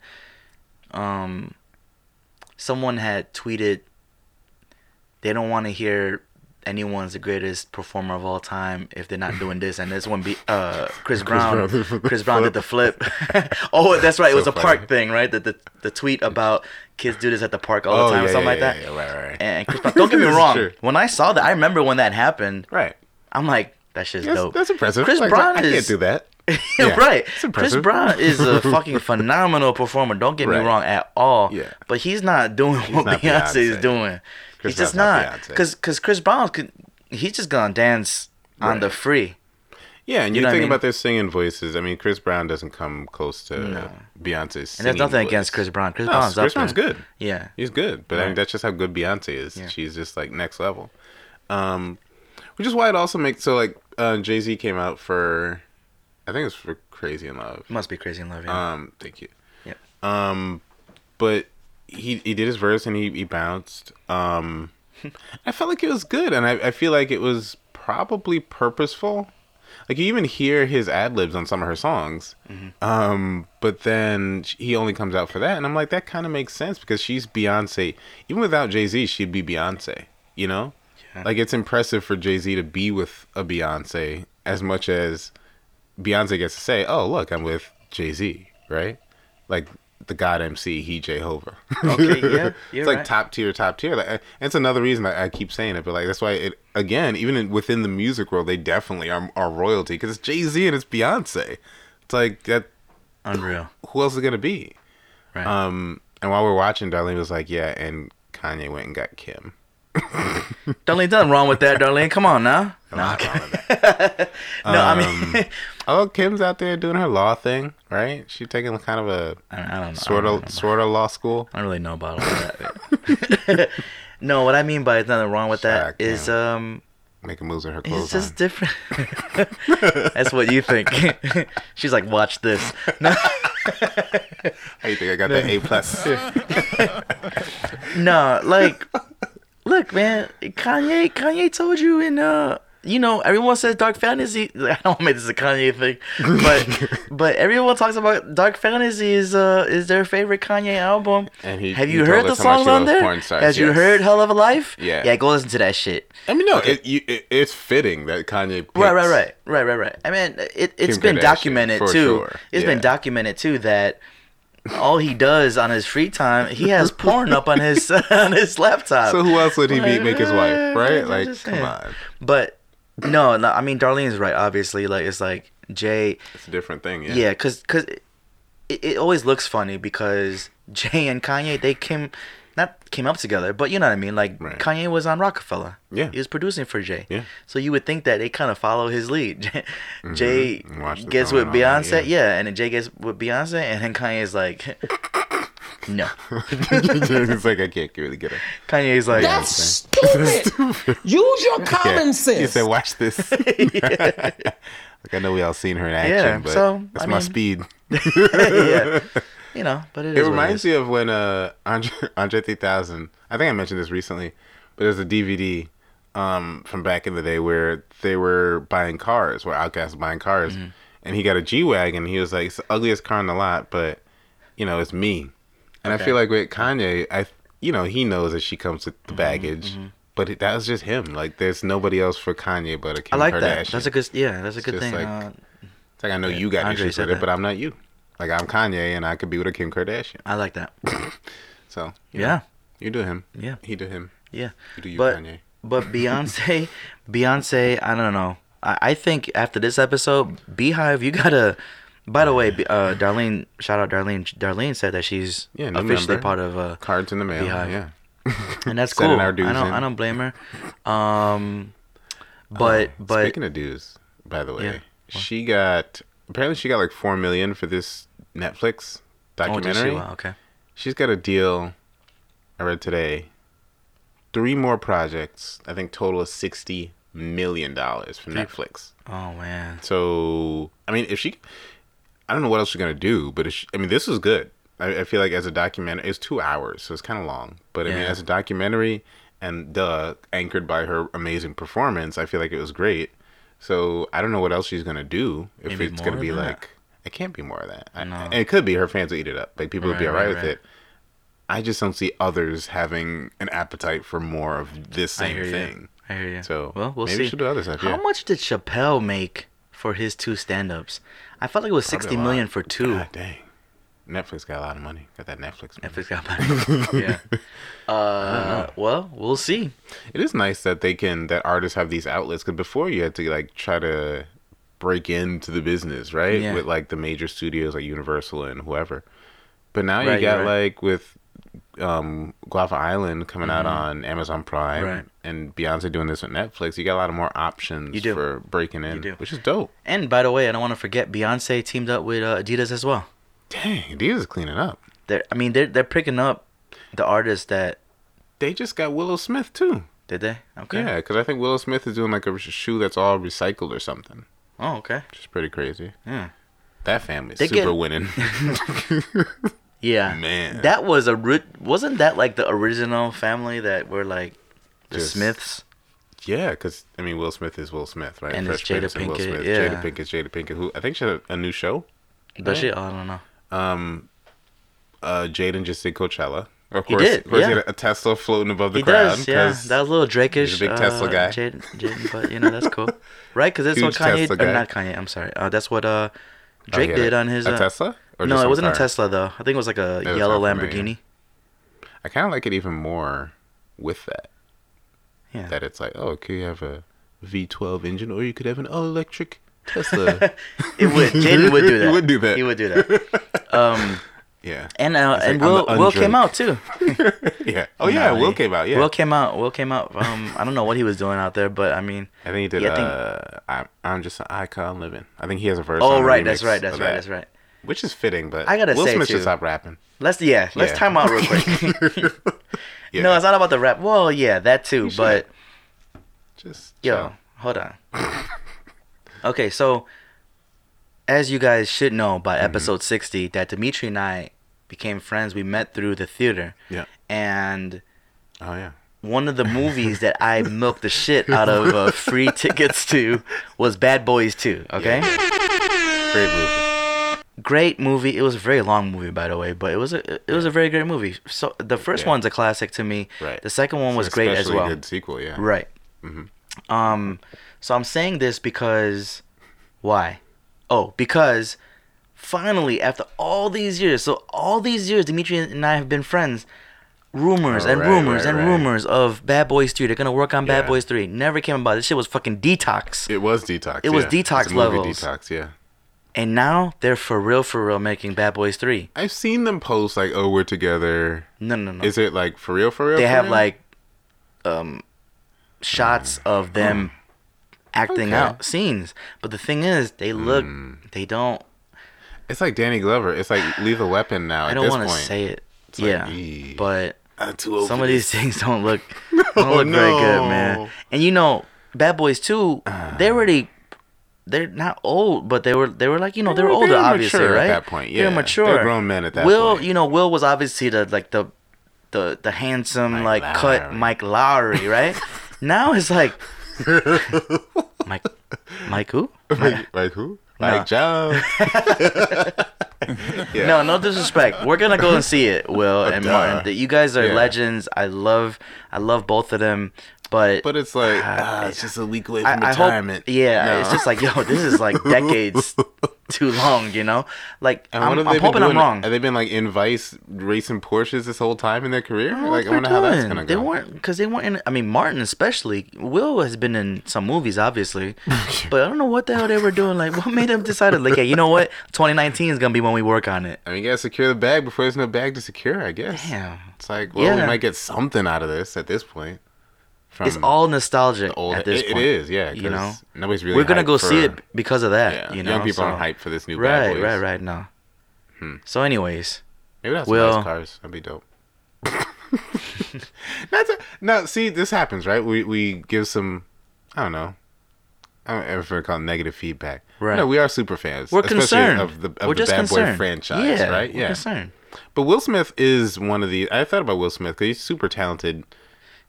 Um, someone had tweeted. They don't want to hear anyone's the greatest performer of all time if they're not doing this. And this one be uh Chris Brown. Brown Chris Brown did the flip. oh, that's right. It was a park funny. thing, right? The, the the tweet about kids do this at the park all Oh, the time, yeah, or something yeah, like that. yeah, right, right, right. And Chris Brown, don't get me wrong. true. When I saw that, I remember when that happened. Right. I'm like, that shit's That's, dope. that's impressive. Chris Like, Brown I is can't do that. Yeah, right. Chris. Brown is a fucking phenomenal performer. Don't get me wrong at all. Yeah. But he's not doing what not Beyonce, is Beyonce. doing. Chris he's just not. Because because Chris Brown could. He's just gonna dance on the free. Yeah, and You you, know what I think mean? about their singing voices. I mean, Chris Brown doesn't come close to No. Beyonce's. And there's nothing voice. against Chris Brown. Chris No, Brown's Chris Brown's good. Yeah. He's good, but I mean that's just how good Beyonce is. Yeah. She's just like next level. Um, which is why it also makes so like uh, Jay Z came out for, I think it's for Crazy in Love. Must be crazy in love. Yeah. Um, thank you. Yep. Um, but he he did his verse and he he bounced. Um, I felt like it was good, and I I feel like it was probably purposeful. Like you even hear his ad libs on some of her songs. Um, but then he only comes out for that, and I'm like, that kind of makes sense because she's Beyonce. Even without Jay Z, she'd be Beyonce. You know, Yeah. like it's impressive for Jay Z to be with a Beyonce as much as Beyonce gets to say, "Oh, look, I'm with Jay Z," right? Like the God MC, he Jehovah. Okay, yeah, you're it's like right. top tier, top tier. Like, it's another reason I, I keep saying it, but like that's why it again, even in, within the music world, they definitely are, are royalty because it's Jay Z and it's Beyonce. It's like that. Unreal. who else is gonna be? Right. Um, and while we're watching, Darlene was like, "Yeah," and Kanye went and got Kim. Darlene, nothing wrong with that, Darlene. Come on now. No, lot wrong with that. no I Um, mean, Oh, Kim's out there doing her law thing, right? She taking kind of a I, I don't sort I don't, of sort of law school. I don't really know about all that. no, what I mean by nothing wrong with that out, um, Making moves with her clothes it's just different. That's what you think. She's like, watch this. No, How you think I got that A plus? no, like, look, man, Kanye, Kanye told you in uh. You know, everyone says dark fantasy. I don't want to make this a Kanye thing, but but everyone talks about dark fantasy is uh is their favorite Kanye album. And he- have you told heard the us how much songs on there? stars, Have you heard Hell of a Life? Yeah. yeah, go listen to that shit. I mean, no, it, you, it, it's fitting that Kanye. Picks, Right, right, right, right, right, right. I mean, it, it's Kim been Kardashian, documented too. sure. It's Yeah. been documented too that all he does on his free time, he has porn up on his on his laptop. So who else would he be, make his wife? Right? Like, come on, But no, no. I mean, Darlene's right. Obviously, like it's like Jay. it's a different thing. Yeah. Yeah, cause cause it, it always looks funny because Jay and Kanye they came. Not came up together, but you know what I mean. Like Right. Kanye was on Roc-A-Fella. Yeah. he was producing for Jay. Yeah. So you would think that they kind of follow his lead. Mm-hmm. Jay And watch the gets with and all that, Beyonce, yeah. yeah. and then Jay gets with Beyonce, and then Kanye's like, no. it's like I can't really get it. Kanye's like, That's stupid. Use your common Yeah. sense. He said, "Watch this." like I know we all seen her in action, Yeah, but so, that's I my mean- speed. yeah, you know, but it, reminds me of when uh Andre, Andre 3000. I think I mentioned this recently, but there's a DVD um from back in the day where they were buying cars, where Outkast was buying cars, Mm-hmm. and he got a G wagon. He was like, "It's the ugliest car in the lot, but you know, it's me." And I feel like with Kanye, I you know he knows that she comes with Mm-hmm, the baggage, but it, that was just him. Like, there's nobody else for Kanye but a Kim I like Kardashian. that. That's a good, yeah, that's a good thing. like- uh, It's like I know you got Andre issues with it, that. but I'm not you. Like I'm Kanye, and I could be with a Kim Kardashian. I like that. So you know, Yeah, you do him. Yeah. he do him. yeah. You do you, But Kanye. but Beyonce, Beyonce, I don't know. I, I think after this episode, BeyHive, you gotta. By the way, uh, Darlene, shout out Darlene. Darlene said that she's Yeah, officially part of, uh, Cards in the mail. BeyHive. Yeah. and that's cool. our dues I don't, in. I don't blame her. Um, but Oh, but speaking of dues, by the way, Yeah. she got apparently she got like four million for this Netflix oh, documentary. Wow, okay. She's got a deal. I read today. Three more projects. I think total of sixty million dollars from Netflix. Oh man. So I mean, if she, I don't know what else she's gonna do, but if she, I mean, this is good. I, I feel like as a documentary, it's two hours, so it's kind of long. But I mean, as a documentary, and duh, anchored by her amazing performance, I feel like it was great. So I don't know what else she's gonna do. If Maybe it's gonna be that. like, it can't be more of that. I, No. it could be her fans will eat it up. Like people would be alright right, with right. it. I just don't see others having an appetite for more of this I same you. thing. I hear you. So well, we'll maybe see. she'll do other stuff. How yeah. much did Chappelle make for his two stand-ups? I felt like it was Probably sixty million for two. God dang. Netflix got a lot of money. Got that Netflix. Money. Netflix got money. yeah. Uh, well, we'll see. It is nice that they can that artists have these outlets because before you had to like try to break into the business, right? Yeah. With like the major studios like Universal and whoever. But now Right, you got right. like with um Guava Island coming out on Amazon Prime Mm-hmm. Right. and Beyonce doing this with Netflix, you got a lot of more options You do. for breaking in, which is dope. And by the way, I don't want to forget Beyonce teamed up with uh, Adidas as well. Dang, Adidas is cleaning up. They're, I mean, they're they're picking up the artists that They just got Willow Smith too. did they? Okay. Yeah, because I think Willow Smith is doing like a shoe that's all recycled or something, Oh, okay. which is pretty crazy. Yeah. That family is They super get- winning. Yeah. Man. That was a ri- wasn't that like the original family that were like the Just- Smiths? yeah, because I mean, Will Smith is Will Smith, right? And it's Jada Prince and Will Pinkett, Smith. yeah. Jada Pinkett, Jada Pinkett, who I think she had a, a new show. Does she? Oh, I don't know. Um, uh, Jaden just did Coachella. Of He course, did, of course he yeah. had a Tesla floating above the He crowd. does, yeah. That was a little Drake-ish. he's a big Tesla uh, guy. Jaden, Jaden, but you know that's cool, right? Because that's what Huge Kanye, Tesla. Not Kanye. I'm sorry. Uh, that's what uh, Oh, he Drake had did on his. a uh, Tesla. Or no, it wasn't a? Tesla though. I think it was like a was yellow. Lamborghini. I kind of like it even more with that. Yeah. That it's like, oh, okay, you have a V12 engine, or you could have an all electric Tesla. It would. Jaden would do that. He would do that. He would do that. Um, yeah. and uh, and like, Will Will came out too. Yeah. Oh yeah, Will came out. Yeah. Will came out. Will came out. Um, I don't know what he was doing out there, but I mean, I think he did. Yeah, I think- uh, I'm I'm just an icon living. I think he has a verse. oh right, that's right, that's right, that, that's right. Which is fitting, but I gotta Will say, Smith too- should stop rapping. Let's yeah, let's Yeah. time out real quick. Yeah. No, it's not about the rap. Well, yeah, that too, but Just yo, chill. hold on. okay, so as you guys should know Mm-hmm. by episode 60 that Dimitri and I became friends. We met through the theater. Yeah. And Oh yeah. one of the movies that I milked the shit out of uh, free tickets to was Bad Boys 2. Okay, Great movie. great movie. It was a very long movie, by the way, but it was a it was a very great movie. So the first Yeah. one's a classic to me. Right. The second one was great as well. Good sequel. Yeah. Right. Um. So I'm saying this because, why? Oh, because finally, after all these years, so all these years, Dimitri and I have been friends. Rumors Oh, and right, rumors right, and right. rumors of Bad Boys 3. They're gonna work on Bad Boys 3. Never came about. This shit was fucking detox. It was detox. It was detox It's levels. Detox. Yeah. And now they're for real, for real making Bad Boys 3. I've seen them post like, "Oh, we're together." No, no, no. Is it like for real? For real? they for have real? like um shots of them acting Okay. out scenes. But the thing is, they look hmm. they don't It's like Danny Glover. It's like leave Lethal Weapon now. I don't want to say it. It's yeah. "Ee, but I'm too old some of these things don't look don't look very good, man. And you know, Bad Boys 2, they're uh. already they're not old, but they were they were like, you know, They they were were- they older were obviously, mature at right? that point, yeah, They're yeah. mature. They're grown men at that Will, point. you know, Will was obviously the like the the the handsome Mike like cut Mike Lowrey, right? now it's like Mike Mike who? Mike, like who? Nah. Like Jones. yeah. No, no disrespect. We're gonna go and see it, Will and Duh. Martin. That You guys are Yeah. legends. I love, I love both of them. But, But it's like ah, it's just a week away from I, I hope, retirement. yeah, No. it's just like yo, this is like decades too long, you know. Like And I'm, I'm they been I'm wrong. Have they been like in Vice racing Porsches this whole time in their career? I like I wonder they're how that's gonna go. They weren't because they weren't in. I mean, Martin especially. Will has been in some movies, obviously, but I don't know what the hell they were doing. Like, what made them decide? Like, yeah, you know what? 2019 is gonna be when we work on it. I mean, you gotta secure the bag before there's no bag to secure. I guess. Damn, It's like, well, we might get something out of this at this point. From it's all nostalgic old. at this it, point. it is, yeah. you know, nobody's really. we're gonna go for- see it because of that. Yeah, you know, young people so- aren't hyped for this new Bad Right, Boys. right, right. No. Hmm. So, anyways, Maybe that's Will- nice cars. That'd be dope. Not to, no, see, this happens, right? We we give some, I don't know, I don't ever call it negative feedback. Right. No, we are super fans. we're especially concerned. of the of we're the just Bad concerned. Boy franchise, yeah, right? We're Yeah. concerned. But Will Smith is one of the. I thought about Will Smith because he's super talented.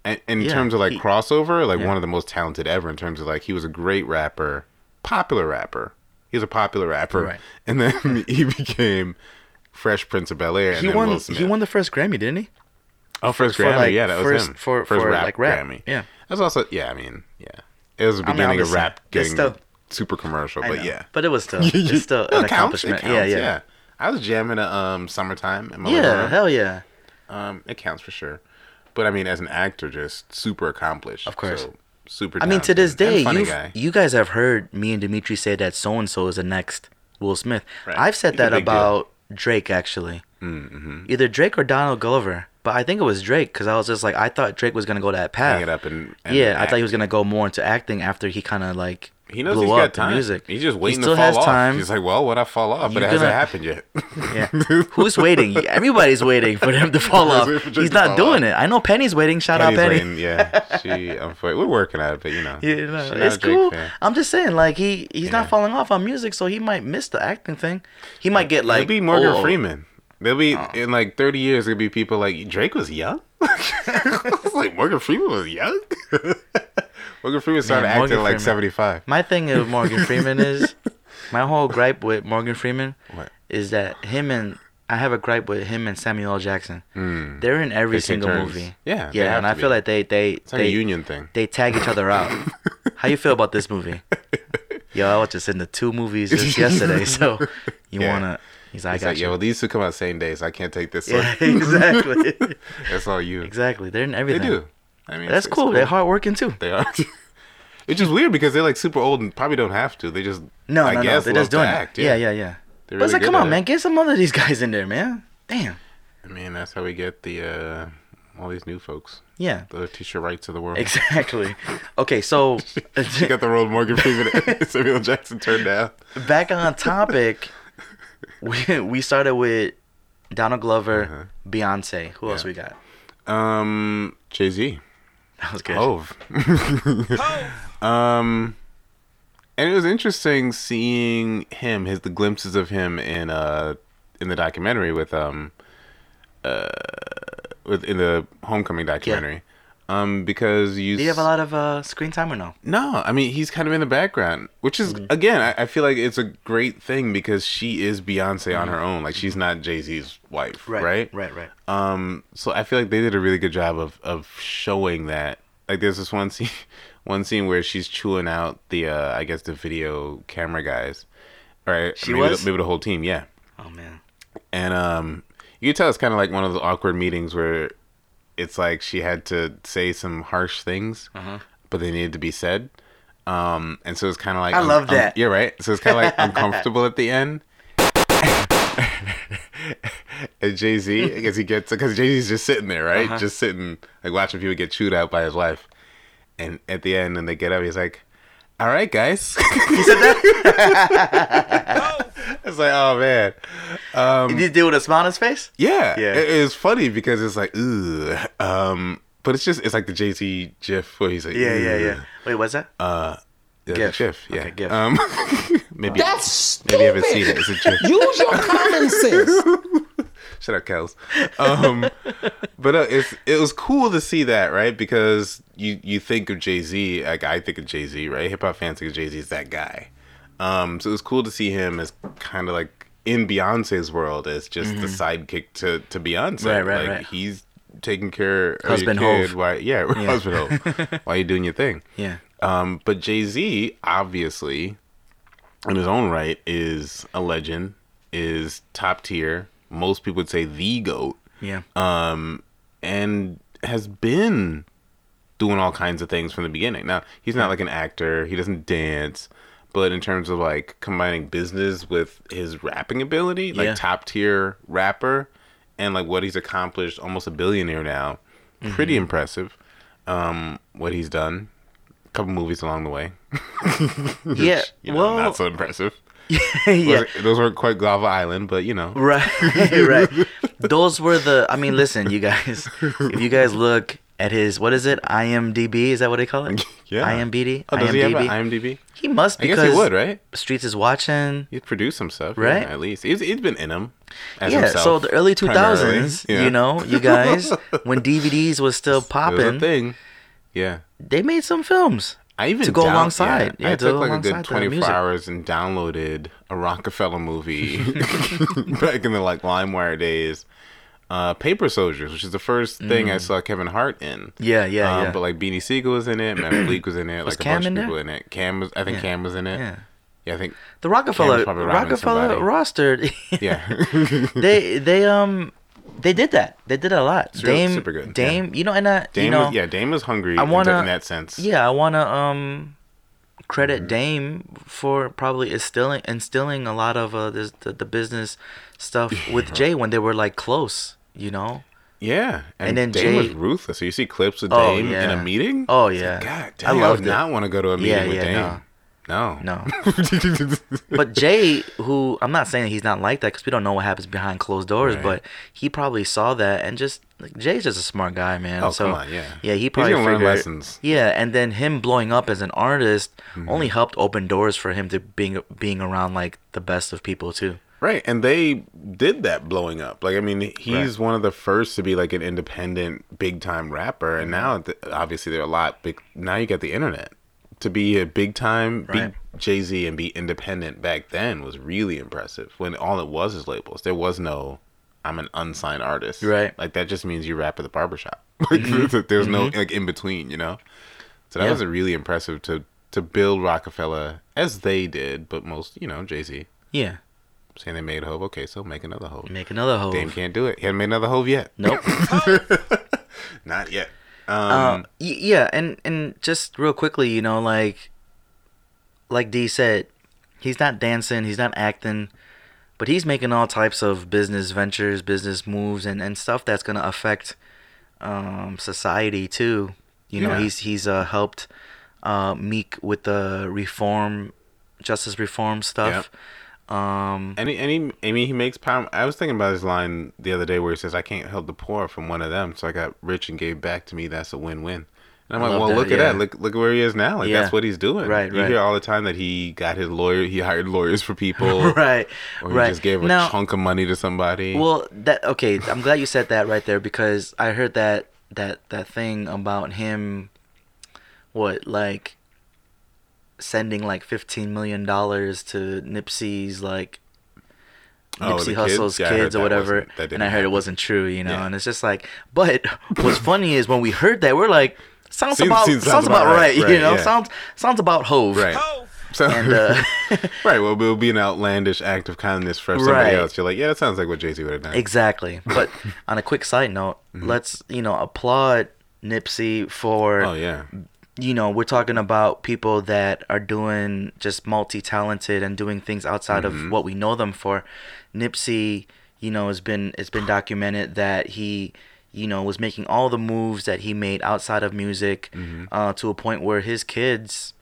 In, in Yeah, terms of like he- crossover, like yeah. one of the most talented ever. In terms of like he was a great rapper, popular rapper. He was a popular rapper, Right. and then he became Fresh Prince of Bel Air. He won. He won the first Grammy, didn't he? Oh, first for, Grammy, like, yeah, that was first- him. for- first for, rap like, rap. Grammy. Yeah. that's also yeah. I mean, yeah, it was the I mean, beginning of rap getting still- super commercial, but yeah, But it was still, it's still an counts, accomplishment. yeah, counts, yeah, I was jamming at um summertime. In my yeah. hell yeah. Um, it counts for sure. But I mean, as an actor, just super accomplished. Of course. So, super. I mean, to this day, you you guys have heard me and Dimitri say that so and so is the next Will Smith. Right. I've said He's that big deal. about Drake actually. Mm-hmm. Either Drake or Donald Glover, but I think it was Drake because I was just like I thought Drake was gonna go that path. Hang it up and, and yeah, I thought he was gonna go more into acting after he kind of like He knows he's got time. music. He's just He waiting still to fall has off. time. He's like, well, what I fall off, but You it hasn't gonna- happened yet. Yeah. Who's waiting? Everybody's waiting for him to fall off. waiting for Drake He's not doing off. it. I know Penny's waiting. Shout Penny's out Penny. waiting, yeah, she. unfor- We're working at it, but you know, Yeah, no, it's cool. fan. I'm just saying, like he he's Yeah. not falling off on music, so he might miss the acting thing. He might get like It'll be Morgan oh, Freeman. There'll be oh. in like 30 years. There'll be people like Drake was young. Like Morgan Freeman was young. Morgan Freeman started Man, acting Morgan at like 75. My thing with Morgan Freeman is my whole gripe with Morgan Freeman What? is that him and I have a gripe with him and Samuel L. Jackson. Mm. They're in every They single turns. movie. Yeah, they yeah, have and to I be. feel like they they It's like they, a union thing. they tag each other out. How you feel about this movie? Yo, I was just in the two movies just yesterday, so you Yeah. wanna? He's like, I It's got like, you. yo, these two come out same days. I can't take this. yeah, one. exactly, That's all you. exactly. They're in They everything. do. I mean, That's it's- it's cool. They're hardworking too. They are. which is weird because they're like super old and probably don't have to. They just No, I no, no. guess They're just doing act. it. Yeah, yeah, yeah. They're but it's like, come on, man, get some other of these guys in there, man. Damn. I mean, that's how we get the uh all these new folks, Yeah. the Tisha rights of the world. Exactly. Okay, so She got the role of Morgan Freeman. Samuel. Jackson turned down. back on topic, we we started with Donald Glover, Beyonce. Who else Uh-huh. We got? Um, Jay Z. That was good. Hov. um, and it was interesting seeing him, his the glimpses of him in uh in the documentary with um uh with in the Homecoming documentary. Um, because you Do you have a lot of uh, screen time or no? No, I mean he's kind of in the background, which is again, I, I feel like it's a great thing because she is Beyonce on her own. Like she's not Jay Z's wife, right? Right. Right. Um, so I feel like they did a really good job of of showing that. Like there's this one scene, one scene where she's chewing out the uh, I guess the video camera guys, right? She maybe was? the, maybe the whole team, yeah. Oh man. And um, you can tell it's kind of like one of those awkward meetings where it's like she had to say some harsh things, Uh-huh. but they needed to be said. Um, and so it's kind of like I love that. yeah, right. So it's kind of like uncomfortable at the end. and Jay Z, because he gets because Jay Z's just sitting there, right? Uh-huh. Just sitting, like watching people get chewed out by his wife. And at the end, and they get up, he's like, "All right, guys." He said that. it's like, oh man. Um, Did you do it with a smile on his face? Yeah, Yeah. It, it's funny because it's like, ooh, um, but it's just it's like the Jay Z GIF where he's like, Yeah, yeah, "Ugh." yeah. Wait, what's that? Uh, yeah, GIF. GIF, yeah. Okay, GIF. Um, maybe That's maybe you haven't stupid. seen it. It's a GIF. Use your common sense. Shut up, Kels. Um, but uh, it's it was cool to see that, right? Because you you think of Jay Z, like I think of Jay Z, right? Hip hop fans think of Jay Z as that guy. Um, so it was cool to see him as kind of like in Beyonce's world as just the sidekick to to Beyonce. Mm-hmm. Right, right, like right. he's taking care of Husband your kid. Why? Yeah, husband Hov. Why you doing your thing? Yeah. Um, but Jay Z, obviously, in his own right, is a legend, is top tier. Most people would say the GOAT, Yeah. um, and has been doing all kinds of things from the beginning. Now, he's not like an actor, he doesn't dance, but in terms of like combining business with his rapping ability, like Yeah. top tier rapper, and like what he's accomplished, almost a billionaire now, pretty Mm-hmm. impressive. Um, what he's done a couple movies along the way. yeah. You know, well, not so impressive. yeah. Those, weren't quite Guava Island, but you know. Right, right. Those were the. I mean, listen, you guys. If you guys look at his, what is it? IMDb? Is that what they call it? Yeah. IMDb. Oh, does he have an IMDb. IMDb? He must I because guess he would, right? Streets is watching. He'd produce some stuff, yeah, Right? at least he's, he's been in them. As yeah, himself, so the early two thousands, yeah. you know, you guys, when DVDs was still it was a popping, thing. Yeah, they made some films. I even To go down- alongside. Yeah, Yeah, I to took like a good twenty four hours and downloaded a Roc-A-Fella movie back in the like LimeWire days. Uh, Paper Soldiers, which is the first thing I saw Kevin Hart in. Yeah, Mm. yeah, Um, yeah. But like Beanie Sigel was in it, Matt Bleek was in it, Was like a bunch of there? people in it. Cam was, I think Yeah. Cam was in it. yeah. Yeah, I think. The Roc-A-Fella Roc-A-Fella rostered. Yeah. they they um they did that. They did a lot. It's Dame super good, Dame, you know, and uh, Dame you know, was, yeah, Dame was hungry I in wanna- in that sense. Yeah, I want to um credit Mm-hmm. Dame for probably instilling instilling a lot of uh this, the the business stuff with Jay when they were like close, you know. Yeah, and, And then Dame was ruthless. So you see clips of Oh, Dame in a meeting. Oh yeah. like, God I damn, I, loved would it. not want to go to a meeting Yeah, with yeah, Dame. No, No. But Jay, who I'm not saying he's not like that because we don't know what happens behind closed doors, Right. but he probably saw that and just like Jay's just a smart guy, man. Oh, so, come on, yeah. yeah, he probably figured- lessons. Yeah, and then him blowing up as an artist Mm-hmm. only helped open doors for him to being being around like the best of people too. Right. And they did that blowing up. Like, I mean, he's Right. one of the first to be like an independent, big time rapper. And now, mm-hmm. obviously, there are a lot. Big now, you got the internet. To be a big time, Right. Jay Z and be independent back then was really impressive. When all it was is labels. There was no. I'm an unsigned artist. Right. Like that just means you rap at the barbershop. Like, mm-hmm. There's no mm-hmm. like in between, you know? So that Yeah. was a really impressive to to build Roc-A-Fella as they did, but most, you know, Jay Z Yeah, saying they made a Hov. Okay, so make another Hov. make another hole. Dame can't do it. He hasn't made another Hov yet. Nope. Not yet. Um, Um, yeah, and and just real quickly, you know, like like D said, he's not dancing, he's not acting, but he's making all types of business ventures, business moves, and and stuff that's gonna affect um society too. You know, Yeah. he's he's uh helped uh Meek with the reform, justice reform stuff. Um, any any he, I mean, he makes power. I was thinking about his line the other day where he says, "I can't help the poor from one of them, so I got rich and gave back to me. That's a win-win." And I'm I like, "Well, that, look at yeah. that. Look, look where he is now. Like Yeah. that's what he's doing. Right, You right. hear all the time that he got his lawyer. He hired lawyers for people. right, Or he right. just gave a Now- chunk of money to somebody. Well, that okay. I'm glad you said that right there because I heard that that that thing about him, what like sending like 15 million dollars to Nipsey's like Oh, Nipsey the Hussle's kids? Yeah, kids or whatever, and I heard it wasn't true, you know. Yeah. And it's just like, but what's funny is when we heard that, we're like, sounds Seems- about seems- sounds, about, right, right, you know, yeah. sounds sounds about Hov, right. So, And uh, right. Well, it will be an outlandish act of kindness for somebody Right. else. You're like, yeah, that sounds like what Jay Z would have done. Exactly. But on a quick side note, let's, you know, applaud Nipsey for, Mm-hmm. Oh yeah. You know, we're talking about people that are doing just multi talented and doing things outside Mm-hmm. of what we know them for. Nipsey, you know, has been, it's been documented that he, you know, was making all the moves that he made outside of music Mm-hmm. uh, to a point where his kids,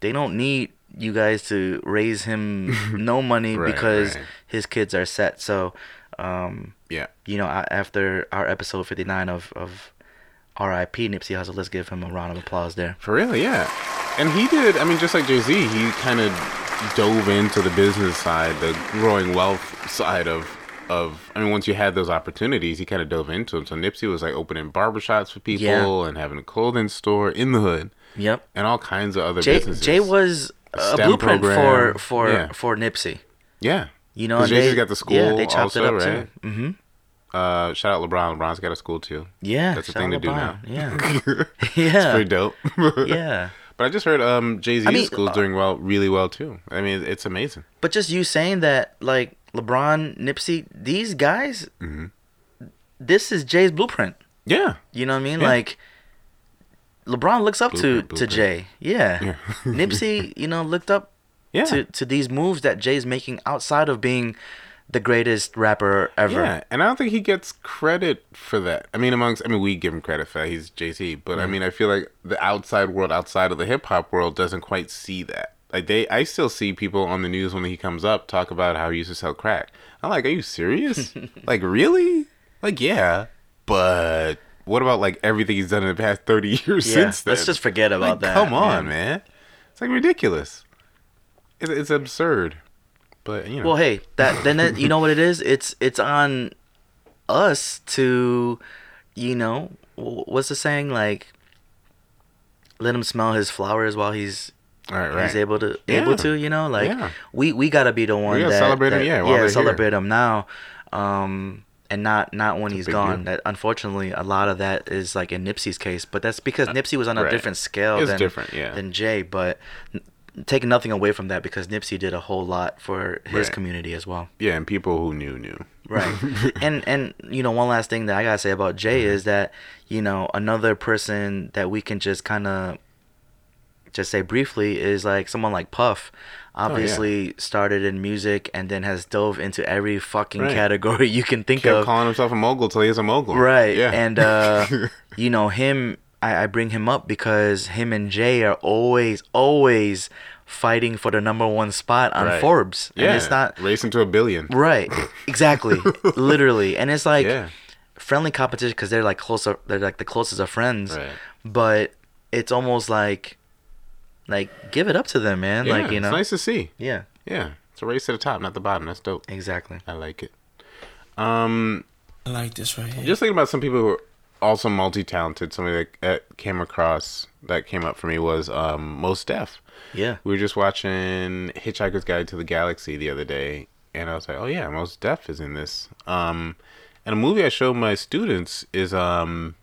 they don't need you guys to raise him no money Right, because right. his kids are set. So, um, Yeah. you know, after our episode 59 of, of RIP Nipsey Hussle, let's give him a round of applause there. For real, yeah. And he did, I mean, just like Jay Z, he kind of dove into the business side, the growing wealth side of, of. I mean, once you had those opportunities, he kind of dove into them. So Nipsey was like opening barbershops for people Yeah. and having a clothing store in the hood Yep. and all kinds of other Jay, businesses. Jay was a STEM blueprint program. for for Yeah. for Nipsey. yeah. You know, Jay-Z's they got the school Yeah, they chopped also, it up right? too. hmm Uh, shout out LeBron. LeBron's got a school too. Yeah, That's a thing to out do now. Yeah, yeah, Pretty dope. yeah. But I just heard um Jay Z's I mean, school's uh, doing well, really well too. I mean, it's amazing. But just you saying that, like LeBron, Nipsey, these guys, Mm-hmm. this is Jay's blueprint. Yeah. You know what I mean? Yeah. Like LeBron looks up Blueprint, to to. Jay. Yeah. Yeah. Nipsey, you know, looked up Yeah. to to these moves that Jay's making outside of being the greatest rapper ever. Yeah, and I don't think he gets credit for that. I mean, amongst, I mean, we give him credit for that. He's Jay Z, but I mm. mean, I feel like the outside world, outside of the hip hop world, doesn't quite see that. Like they, I still see people on the news when he comes up talk about how he used to sell crack. I'm like, are you serious? like really? Like yeah, but what about like everything he's done in the past thirty years Yeah, since then? let's just forget about Like, that. Come on, yeah. man. It's like ridiculous. It's, it's absurd. But you know, Well, hey, that then it, you know what it is? It's it's on us to, you know, what's the saying? Like, let him smell his flowers while he's all right, right. he's able to able to. You know, like Yeah. we we gotta be the one that celebrate him, that- yeah, while they're here. celebrate him now, um, and not not when he's gone. deal. That unfortunately a lot of that is like in Nipsey's case, but that's because Nipsey was on a Uh, right. different scale It's than different, yeah. than Jay, but. Taking nothing away from that because Nipsey did a whole lot for his Right. community as well. Yeah, and people who knew knew. Right. and and you know one last thing that I gotta say about Jay Mm-hmm. is that you know another person that we can just kind of just say briefly is like someone like Puff. Oh, Obviously started in music and then has dove into every fucking Right. category you can think Kept of. calling himself a mogul till he is a mogul. Right. Yeah. And uh you know him I, I bring him up because him and Jay are always always fighting for the number one spot on Right. Forbes. yeah. And it's not racing to a billion. Right. Exactly. Literally. And it's like Yeah. friendly competition because they're like closer. They're like the closest of friends. Right. But it's almost like, like give it up to them, man. Yeah, like you know. it's nice to see. Yeah. Yeah, it's a race to the top, not the bottom. That's dope. Exactly. I like it. Um, I like this right here. just thinking about some people who are also multi-talented. Somebody that, came across that came up for me was um Mos Def. Yeah. We were just watching Hitchhiker's Guide to the Galaxy the other day, and I was like, "Oh yeah, Mos Def is in this." Um, and a movie I showed my students is um,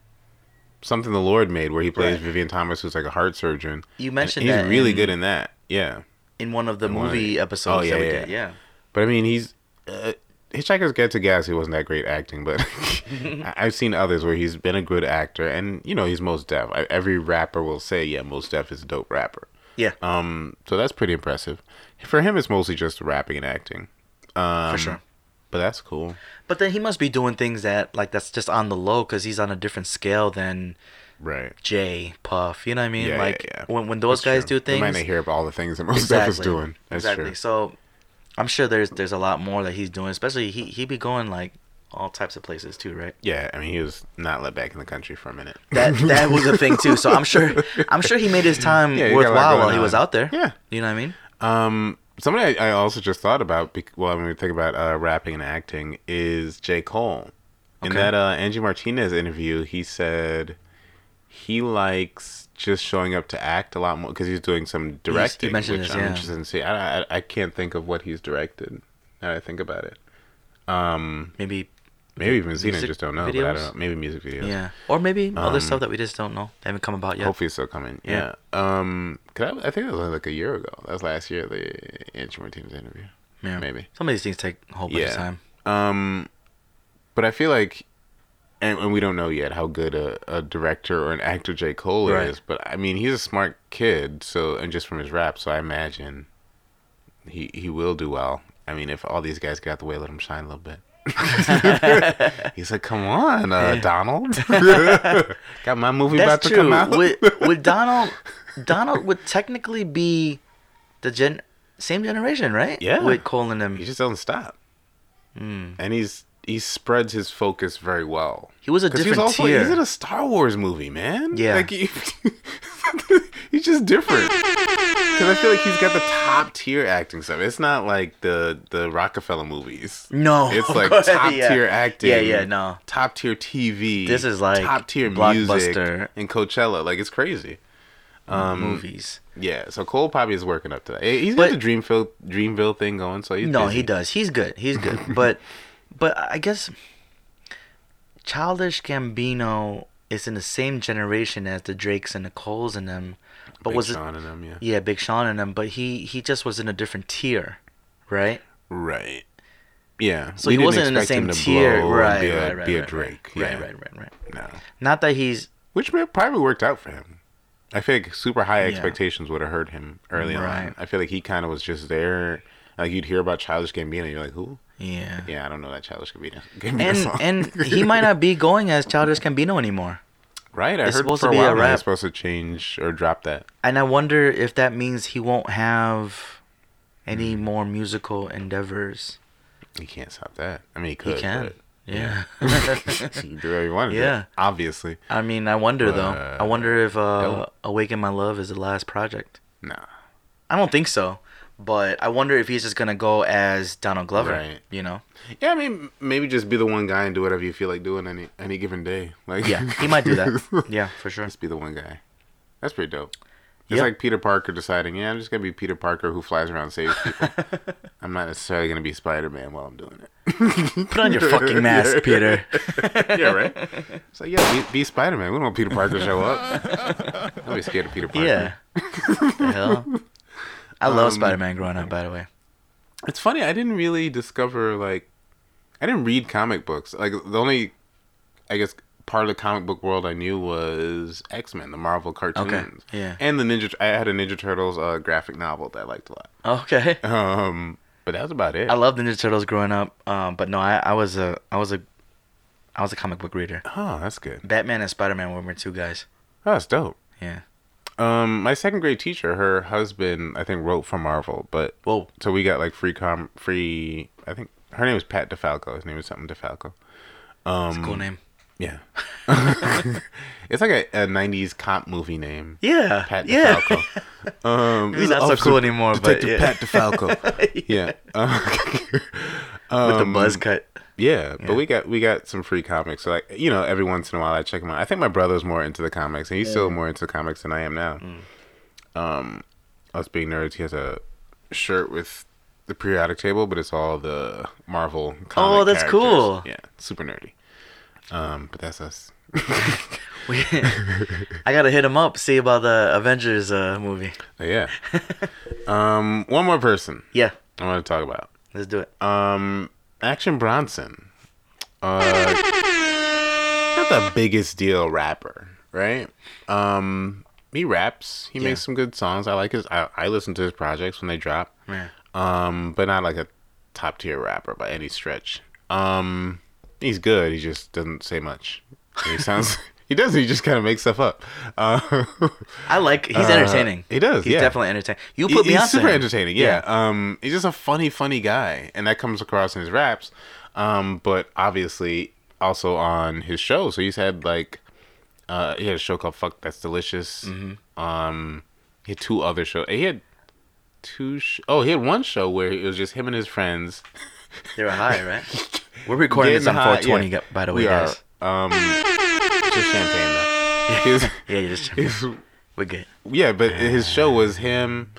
something the Lord made, where he plays Right. Vivian Thomas, who's like a heart surgeon. You mentioned he's really in- good in that. Yeah, In one of the In one of movie episodes Oh, that we yeah, did. yeah. Yeah. but I mean, he's uh, Hitchhiker's Guide to Galaxy wasn't that great acting, but I- I've seen others where he's been a good actor, and you know he's Mos Def. I, every rapper will say, "Yeah, Mos Def is a dope rapper." Yeah, Um, so that's pretty impressive. For him, it's mostly just rapping and acting. Um, for sure. But that's cool. But then he must be doing things that like that's just on the low because he's on a different scale than Right. Jay Puff. You know what I mean? Yeah, like yeah, yeah. when when those That's guys true. do things, We might not hear about all the things that Mos Def is doing. That's exactly. true. So I'm sure there's there's a lot more that he's doing. Especially he he be going like all types of places too, right? Yeah, I mean, he was not let back in the country for a minute. That that was a thing too. So I'm sure I'm sure he made his time Yeah, he got a lot worthwhile while going he was out there. Yeah. You know what I mean? Um, somebody I, I also just thought about, well, when we think about uh, rapping and acting, is J. Cole. In that uh, Angie Martinez interview, he said he likes just showing up to act a lot more because he's doing some directing, mentioned which this, I'm yeah. interested in seeing. I, I, I can't think of what he's directed now that I think about it. Um, Maybe maybe even seen it, just don't know. But I don't know. Maybe music videos. yeah, or maybe other Um, stuff that we just don't know. They haven't come about yet. Hopefully it's still coming. Yeah. Yeah. Um, 'cause I, I think it was like a year ago. That was last year, the Angie Martinez interview. yeah. maybe. some of these things take a whole bunch of time. Um, but I feel like, and, and we don't know yet how good a, a director or an actor J. Cole Right. is. But I mean, he's a smart kid. So, and just from his rap, so I imagine he he will do well. I mean, if all these guys get out the way, let him shine a little bit. he's like, come on, uh, Donald. Got my movie about That's to true. come out. would would Donald Donald would technically be the gen same generation, right? Yeah. With Cole and them. he just doesn't stop, Mm. and he's he spreads his focus very well. He was a different he's also tier. he's in a Star Wars movie, man. Yeah. like he, he's just different. Because I feel like he's got the top tier acting stuff. It's not like the the Roc-A-Fella movies. no, It's like top yeah. tier acting. Yeah, yeah, no. Top tier TV. This is like top tier blockbuster. and Coachella. Like it's crazy. Um, Movies. Yeah, so Cole probably is working up to that. He's But- got the Dreamville Dreamville thing going, so he's no, busy. he does. He's good. He's good. but but I guess Childish Gambino is in the same generation as the Drakes and the Coles and them. But Big was it Sean and them, yeah. yeah, Big Sean and them, but he he just was in a different tier, right? Right. Yeah. So we he wasn't in the same tier, right, Be a, right, right, be a right, Drake. Right, yeah. right, right, right. No. Not that he's Which probably worked out for him. I feel like super high Yeah. expectations would have hurt him early Right. on. I feel like he kind of was just there. Like you'd hear about Childish Gambino, you're like, who? Yeah. Yeah, I don't know that Childish Gambino. Gambino And and he might not be going as Childish Gambino anymore. right. I it's heard supposed for to be a while rap. he's supposed to change or drop that. And I wonder if that means he won't have any Hmm. more musical endeavors. He can't stop that. I mean, he could. he can. but Yeah. he can do whatever he wanted. Yeah. obviously. I mean, I wonder though. I wonder if uh, dope. "Awaken My Love" is the last project. Nah. I don't think so, but I wonder if he's just gonna go as Donald Glover. Right. You know? Yeah, I mean, maybe just be the one guy and do whatever you feel like doing any any given day. Like, Yeah, he might do that. Yeah, for sure. Just be the one guy. That's pretty dope. It's Yep. like Peter Parker deciding, yeah, I'm just gonna be Peter Parker who flies around and saves people. I'm not necessarily gonna be Spider Man while I'm doing it. Put on your fucking mask, Yeah. Peter. yeah, right. So yeah, be, be Spider Man. We don't want Peter Parker to show up. I'll be scared of Peter Parker. Yeah. the hell. I love Um, Spider-Man growing up. By the way. It's funny. I didn't really discover like, I didn't read comic books. Like the only, I guess, part of the comic book world I knew was X Men, the Marvel cartoons. Okay. yeah. And the Ninja. I had a Ninja Turtles uh, graphic novel that I liked a lot. Okay. Um, but that was about it. I loved the Ninja Turtles growing up. Um, but no, I, I was a I was a I was a comic book reader. oh, that's good. Batman and Spider Man were my two guys. Oh, that's dope. Yeah. Um, my second grade teacher, her husband, I think wrote for Marvel, but well, so we got like free com free. I think her name was Pat DeFalco. His name was something DeFalco. A cool name. Yeah, it's like a, a '90s cop movie name. Yeah. Pat yeah. DeFalco. Um, Maybe not so cool anymore, but Detective yeah. Pat DeFalco. yeah. Um, With the um, buzz cut. Yeah, Yeah. but we got we got some free comics. So like you know, every once in a while I check them out. I think my brother's more into the comics, and he's still more into comics than I am now. Mm. Um, us being nerds, he has a shirt with the periodic table, but it's all the Marvel. Oh, that's characters. cool. Yeah, super nerdy. Um, but that's us. We, I gotta hit him up, see about the Avengers uh, movie. yeah. um, one more person Yeah, I want to talk about. let's do it. Um, Action Bronson. Uh, not the biggest deal rapper, right? Um, he raps. He Yeah. makes some good songs. I like his. I, I listen to his projects when they drop. Yeah. Um, but not like a top tier rapper by any stretch. Um, he's good. He just doesn't say much. He sounds. he does. He just kind of makes stuff up. Uh, I like. He's Uh, entertaining. he does, He's yeah. definitely entertaining. You He- put he's super entertaining. Yeah. Um, he's just a funny, funny guy, and that comes across in his raps. Um, but obviously also on his show. So he's had like, uh, he had a show called "Fuck That's Delicious." Mm-hmm. Um, he had two other shows. He had two. Sh- oh, he had one show where it was just him and his friends. They were high, right? We're recording this on high- 420, yeah. by the way, we guys. Are, um, champagne though. Yeah, you just was- we're good. yeah, but his show was him,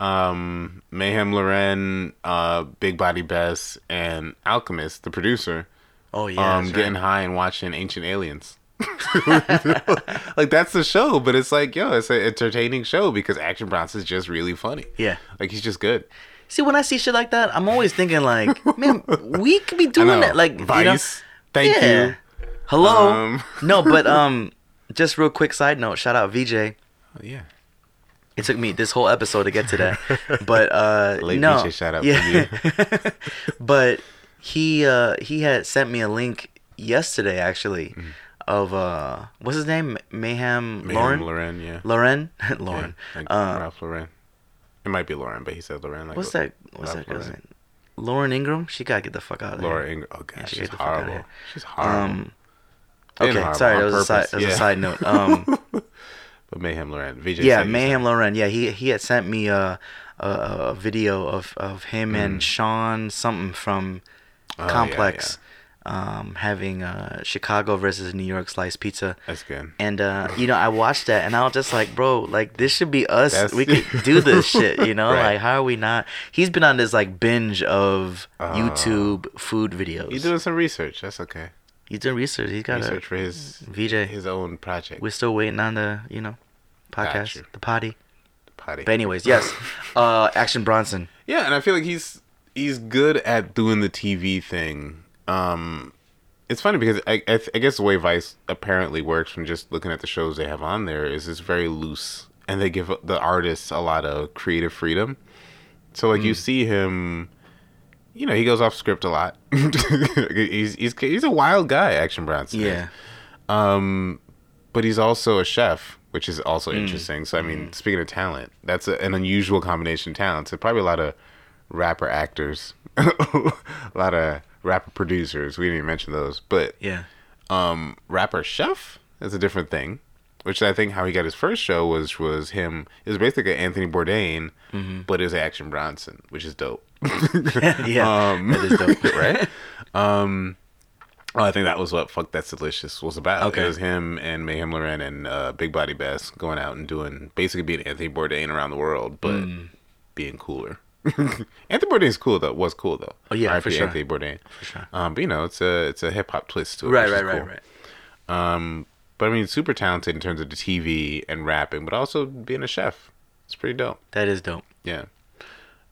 um, Meyhem Lauren, uh, Big Body Bes, and Alchemist, the producer, Oh yeah, um, getting right. high and watching Ancient Aliens. like that's the show, but it's like yo, it's an entertaining show because Action Bronson's just really funny. Yeah. like he's just good. See, when I see shit like that, I'm always thinking like, man, we could be doing that. Like, you know, Vice, thank yeah. you. Hello. Um. no, but um, just real quick side note. Shout out VJ. Oh, yeah, It took me this whole episode to get to that, but uh, Late no, VJ shout out yeah. but he uh he had sent me a link yesterday actually of uh what's his name Mayhem. Mayhem Lauren Loren, yeah, Lauren Lauren Yeah, like uh, Ralph Lauren. It might be Lauren, but he said Lauren. Like what's that what's Ralph that girl's Lauren. Lauren Ingraham she gotta get the fuck out of Laura there Ingraham. Oh god, she she's get the fuck outta horrible. here. She's horrible. um And okay sorry that was a side that was yeah. a side note um But Meyhem Lauren, VJ. yeah Meyhem Lauren yeah he he had sent me a a, a video of of him and Sean something from Mm. Oh, yeah, Complex um having uh Chicago versus New York slice pizza That's good. And uh, you know, I watched that, and I was just like, "Bro, like this should be us. That's- we could do this shit." You know, Right. like how are we not? He's been on this like binge of YouTube food videos. You doing some research? That's okay. He's doing research. He's got Research a for his VJ. his own project. We're still waiting on the you know podcast, the potty. the Potty. But anyways, yes, uh, Action Bronson. Yeah, and I feel like he's he's good at doing the TV thing. Um, it's funny because I I, I guess the way Vice apparently works from just looking at the shows they have on there is it's very loose, and they give the artists a lot of creative freedom. So like Mm. you see him, you know, he goes off script a lot. he's he's he's a wild guy, Action Bronson. Yeah, Um, but he's also a chef, which is also Mm. interesting. So I mean, speaking of talent, that's a, an unusual combination of talents. So probably a lot of rapper actors, a lot of rapper producers. We didn't even mention those, but yeah, um, rapper chef is a different thing. Which I think how he got his first show was was him. It was basically Anthony Bourdain, Mm-hmm. but it was Action Bronson, which is dope. yeah. Um, that is dope. right? Um, oh, I think that was what "Fuck That's Delicious" was about. Okay. It was him and Meyhem Lauren and uh, Big Body Bes going out and doing basically being Anthony Bourdain around the world, but Mm. being cooler. Anthony Bourdain's cool though. Was cool though. Oh, yeah, R.I.P. for sure. Anthony Bourdain. For sure. Um, but you know, it's a it's a hip hop twist to it. Right, is right, right, right. Um, but I mean, super talented in terms of the TV and rapping, but also being a chef. It's pretty dope. That is dope. Yeah.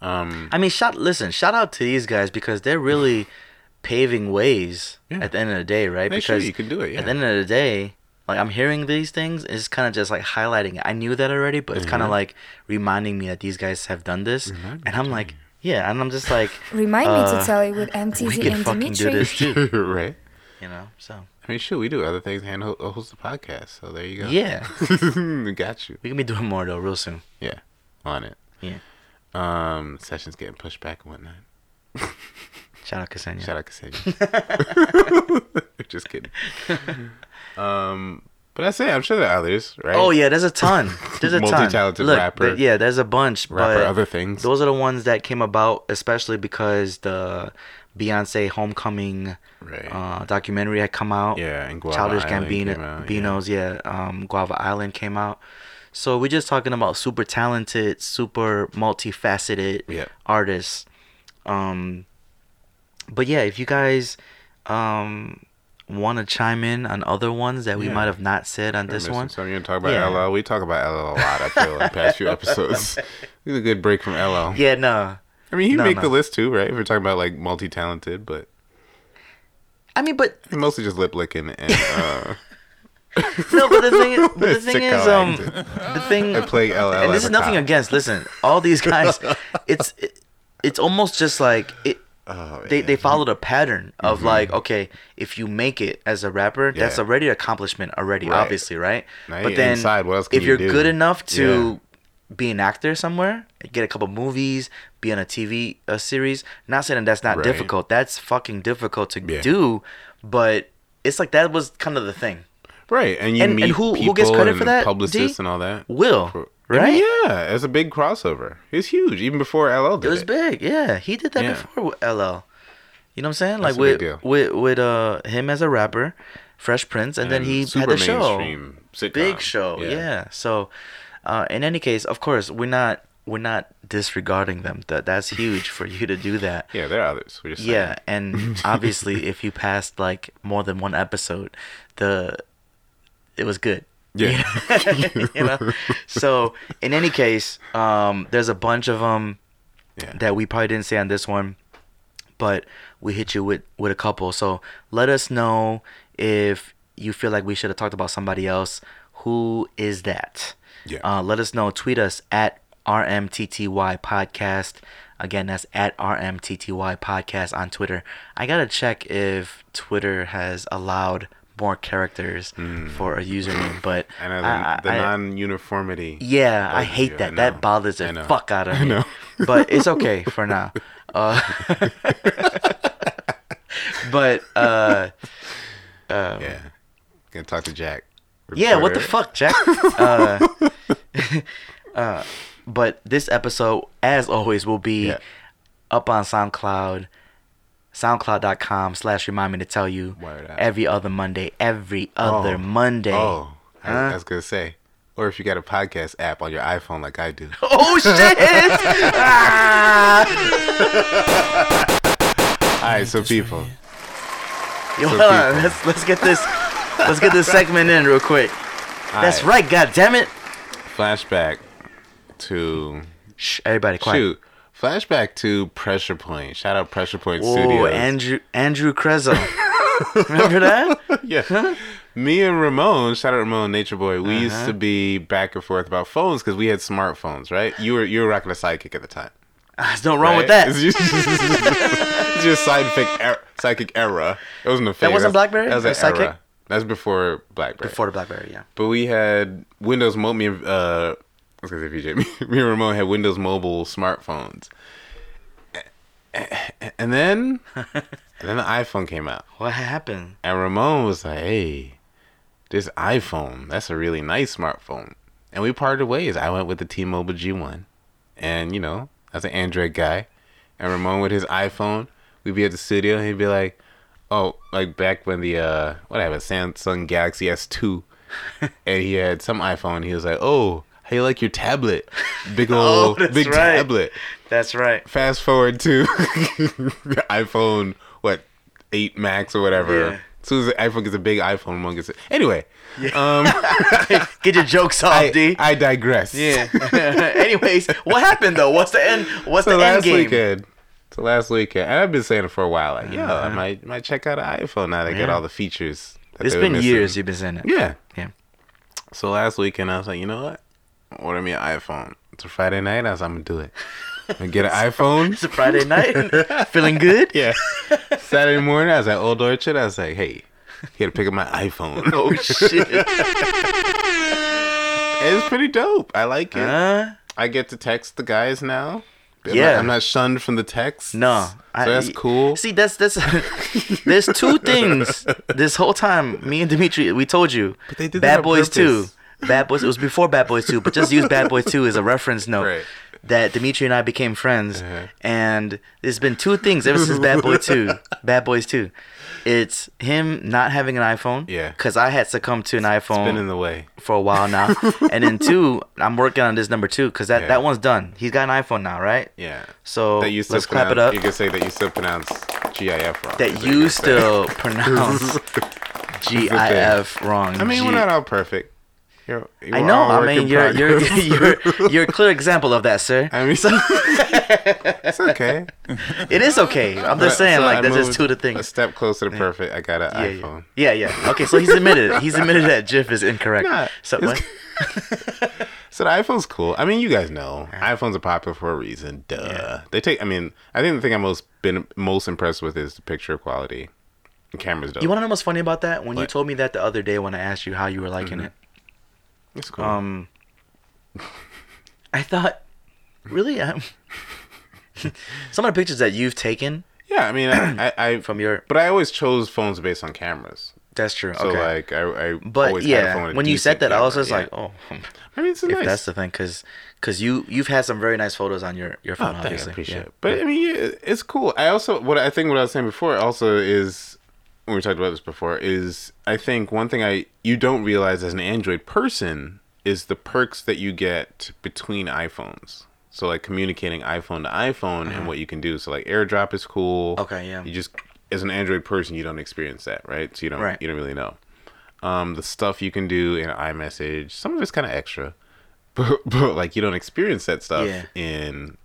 Um, I mean, shout. Listen, shout out to these guys because they're really paving ways Yeah. at the end of the day, right? They show because you can do it, yeah. At the end of the day, like I'm hearing these things, it's kind of just like highlighting. it. I knew that already, but it's kind of Mm-hmm. like reminding me that these guys have done this, Remind and I'm like, yeah, and I'm just like, Remind me Uh, to tell you with we can and fucking do Dimitri. this too, right. you know? So I mean, sure, we do other things and ho- host the podcast. So there you go. yeah, got you. we can be doing more though real soon. Yeah, on it. Yeah. Um, sessions getting pushed back and whatnot. Shout out Ksenia. Shout out Ksenia. Just kidding. Um, but I say I'm sure there are others, right? Oh yeah, there's a ton. There's a ton. Multi-talented Look, rapper. yeah, there's a bunch. Rapper, but other things. Those are the ones that came about, especially because the Beyonce Homecoming Right. uh, documentary had come out. Yeah, and Guava Childish Island Gambino, came out, Beano's, yeah, um, Guava Island came out. So we're just talking about super talented, super multifaceted Yep. artists. Um, but yeah, if you guys um, want to chime in on other ones that we Yeah. might have not said on this one, Something you to talk about Yeah. LL? We talk about LL a lot. I feel like past few episodes. We need a good break from LL. yeah, no, I mean, he No, make no. the list too, right? If we're talking about like multi-talented, but I mean, but Mostly just lip licking and uh, no, but the thing, is, but the thing is, um, the thing, I play LL. and this is nothing cop. against. Listen, all these guys, it's it, it's almost just like it. Oh, They, they followed a pattern of like okay if you make it as a rapper that's already an accomplishment already Right. obviously right Now but then inside, what else can if you you're do? good enough to be an actor somewhere get a couple movies be on a TV uh series not saying that's not Right. difficult that's fucking difficult to Yeah. do but it's like that was kind of the thing Right, and you And- meet and who- people who gets credit for that, Publicists D? and all that. Will right yeah, it's a big crossover. It's huge, even before LL did It was it. big, yeah. He did that Yeah. before with LL. You know what I'm saying? That's like a with with with uh him as a rapper, Fresh Prince, and, then he had the show, sitcom. big show, yeah. So, uh, in any case, of course, we're not we're not disregarding them. That that's huge for you to do that. Yeah, there are others. We're just Yeah, saying. and obviously, if you passed like more than one episode, the it was good. Yeah. you know. So in any case, um, there's a bunch of them Yeah. that we probably didn't say on this one, but we hit you with with a couple. So let us know if you feel like we should have talked about somebody else. Who is that? Yeah. Uh, let us know. Tweet us at RMTTY Podcast. Again, that's at RMTTY Podcast on Twitter. I gotta check if Twitter has allowed more characters for a username, but I know the, I- the I- non-uniformity. yeah, I hate you. that. I That bothers the fuck out of me. But it's okay for now. Uh, but uh, Yeah. Gonna talk to Jack. Yeah, what the fuck, Jack? uh, uh, but this episode, as always, will be Yeah. up on SoundCloud, soundcloud.com slash remind me to tell you every other Monday, every other Oh. Monday. Oh, I, Huh? I was gonna say, or if you got a podcast app on your iPhone like I do. Oh shit! Ah! All right, so people, Yo, So hold on. Let's let's get this let's get this segment in real quick. That's right, God damn it! Flashback to Shh, everybody, quiet. shoot. Flashback to Pressure Point. Shout out Pressure Point Whoa, Studios. Andrew Andrew Crezo. Remember that? yeah. Me and Ramon, shout out Ramon, Nature Boy. We Uh-huh. used to be back and forth about phones because we had smartphones, right? You were you were rocking a Sidekick at the time. There's no wrong with right? that. It's just, just sidekick era, psychic era. It wasn't a phase. wasn't BlackBerry? That was an Sidekick? That's before BlackBerry. Before the BlackBerry, yeah. But we had Windows Mobile. Me uh, I was gonna say VJ. Me, me and Ramon had Windows Mobile smartphones. And then, and then the iPhone came out, What happened? and Ramon was like, "Hey, this iPhone, that's a really nice smartphone." And we parted ways. I went with the T-Mobile G1, and you know, as an Android guy, and Ramon with his iPhone. We'd be at the studio, and he'd be like, "Oh, like back when the uh, whatever Samsung Galaxy S2." and he had some iPhone. He was like, "Oh, how you like your tablet? Big Oh, old that's big right. tablet." That's right. Fast forward to iPhone what eight Max or whatever. Yeah. As soon as the iPhone gets a big iPhone, one gets it. Anyway, um, Get your jokes off, I, D. I digress. yeah. Anyways, what happened though? What's the end? What's So the end game? weekend. So last weekend, and I've been saying it for a while. Like, yo, I might might check out an iPhone now. They got Uh-huh. All the features. It's been missing. years you've been saying it. Yeah. Yeah. So last weekend, I was like, you know what? Order me an iPhone. It's a Friday night. I was, I'm gonna do it. I'm gonna get an iPhone. It's a Friday night. Feeling good? Yeah. Saturday morning, I was at Old Orchard. I was like, hey, here to pick up my iPhone. Oh shit. it's pretty dope. I like it. Huh? I get to text the guys now. I'm Yeah. Not, I'm not shunned from the text. No. So that's cool. See, that's that's. there's two things. This whole time, me and Dimitri, we told you. But they did Bad on Boys Two. Bad Boys. It was before Bad Boys Two, but just use Bad Boys Two as a reference note. Right. That Dimitri and I became friends, Uh-huh. and there's been two things ever since Bad Boy Two. Bad Boys Two. It's him not having an iPhone. Yeah. Because I had succumbed to an iPhone Been in the way. for a while now, and then two, I'm working on this number two because that, Yeah. that one's done. He's got an iPhone now, right? Yeah. So That you let's clap it up. You can say that you still pronounce GIF wrong. that you still pronounce GIF wrong. I mean, we're not all perfect. You're, you I know. I mean, you're you're you're you're a clear example of that, sir. I mean, so, it's okay. It is okay. I'm just So saying, like I that's just two of the things. A step closer to perfect. I got an Yeah, yeah. iPhone. yeah, yeah. Okay, so he's admitted it. He's admitted that GIF is incorrect. Nah, so what? So the iPhone's cool. I mean, you guys know iPhones are popular for a reason. Duh. Yeah. They take. I mean, I think the thing I'm most been most impressed with is the picture quality. The camera's dope. You want to know what's funny about that? When you told me that the other day when I asked you how you were liking Mm-hmm. it, it's cool. um, I thought, really, um, some of the pictures that you've taken yeah, I mean, I, I, I from your but I always chose phones based on cameras. that's true. So okay, like, I, I but always had a phone yeah, when you said that, I was just yeah. like, oh, I mean, it's if nice. that's the thing, because because you you've had some very nice photos on your your Oh, phone. thank you. I appreciate yeah. it. But I mean, yeah, it's cool. I also what I think what I was saying before also is when we talked about this before is I think one thing I you don't realize as an Android person is the perks that you get between iPhones. So like communicating iPhone to iPhone and what you can do. So like AirDrop is cool. Uh-huh. Okay, yeah. You just as an Android person you don't experience that, right? So you don't Right. you don't really know. Um, the stuff you can do in iMessage, some of it's kind of extra, but, but like you don't experience that stuff Yeah. in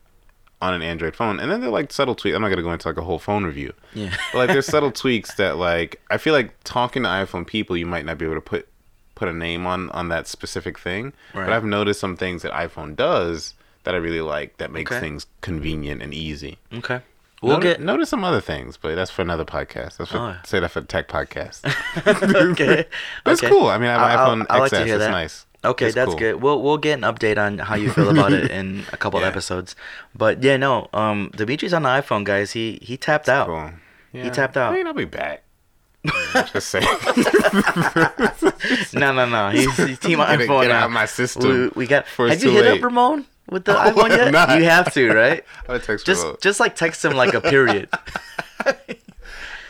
on an Android phone. And then they're like subtle tweaks. I'm not gonna go into like a whole phone review. Yeah. But like there's subtle tweaks that like I feel like talking to iPhone people, you might not be able to put put a name on on that specific thing. Right. But I've noticed some things that iPhone does that I really like that makes Okay. things convenient and easy. Okay, we'll Noti- get notice some other things, but that's for another podcast. That's for Oh. say that for tech podcast. okay. That's okay. cool. I mean, I have an I'll- iPhone I'll like XS. to hear it's that. nice. Okay, It's that's cool. good. We'll we'll get an update on how you feel about it in a couple Yeah. episodes. But yeah, no, um, Dimitri's on the iPhone, guys. He he tapped out. Cool. Yeah. tapped out. I mean, I'll be back. Just saying. No, no, no. He's, he's team Get it- iPhone get now. out of my system We, we got. before it's Have you hit late. up Ramon with the Oh, iPhone I'm yet? not. You have to, right? I'll text Just Ramon. just like text him like a period.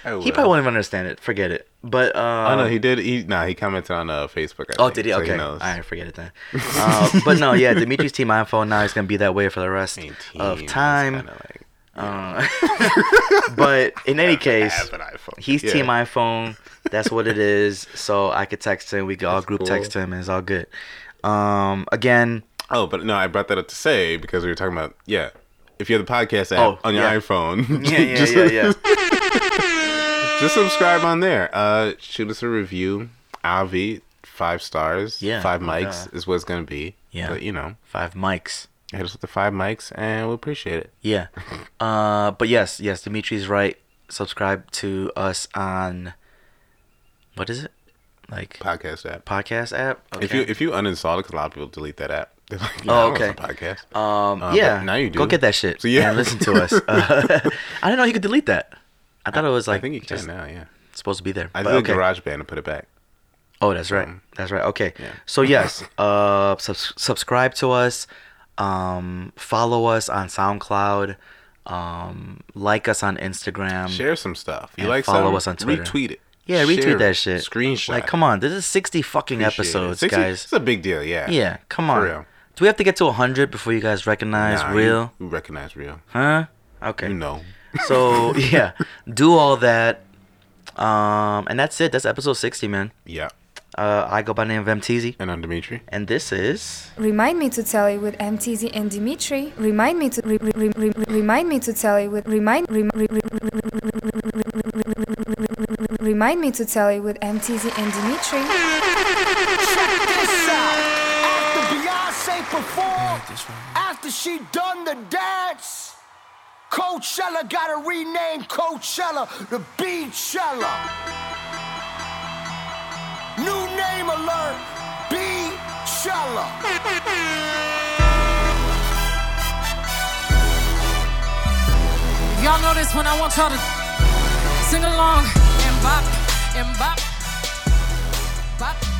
I he probably won't even understand it. Forget it. But um, Oh no, he did. He nah, he commented on uh, Facebook. I Oh, think, did he? so Okay. knows. All right, forget it then. uh, but no, yeah, Dimitri's team iPhone now is gonna be that way for the rest I mean, of time. Uh, but in any case, have an iPhone. he's Yeah. team iPhone. That's what it is. So I could text him. We could all group cool. text him. And it's all good. Um, again, Oh, but no, I brought that up to say because we were talking about yeah. If you have the podcast app Oh, on your yeah. iPhone, yeah, yeah, yeah, yeah. Just subscribe on there. Uh, shoot us a review. Avi, five stars. Yeah, Five mics God. is what it's gonna be. Yeah. but you know, Five mics. hit us with the five mics, and we'll appreciate it. Yeah. Uh, but yes, yes, Dimitri's right. Subscribe to us on what is it? Like Podcast app. podcast app. If you if you uninstall it, because a lot of people delete that app. They're like, Oh, "Yeah, I okay. podcast. Um, Uh, yeah. now you do. Go get that shit. So, yeah. And listen to us. Uh, I didn't know you could delete that. I thought it was like I think you can now. Yeah, it's supposed to be there. I But did okay. GarageBand and put it back. Oh, that's right. Um, That's right. Okay. yeah. So yes, uh, subs- subscribe to us. Um, follow us on SoundCloud. Um, like us on Instagram. Share some stuff. You like follow something? us on Twitter. Retweet it. Yeah, retweet Share that shit. Screenshot. Like, come on, this is sixty fucking Appreciate it. episodes, 60 guys. It's a big deal. Yeah. Yeah, come For on. real. Do we have to get to hundred before you guys recognize Nah, real? You, recognize real. Huh? Okay. You know. So yeah, do all that. Um, and that's it. That's episode sixty, man. Yeah. Uh, I go by the name of M. Teezy, And I'm Dimitri. and this is Remind me to tell you with M. Teezy and Dimitri. Remind me to re, re, re, re, remind me to tell you with remind rem, re, re, remind me to tell you with M. Teezy and Dimitri. Check this out. After Beyonce performed, after she done the dance, Coachella got to rename Coachella the Beachella. New name alert, Beachella. Y'all know this one. I want y'all to sing along and bop and bop, bop.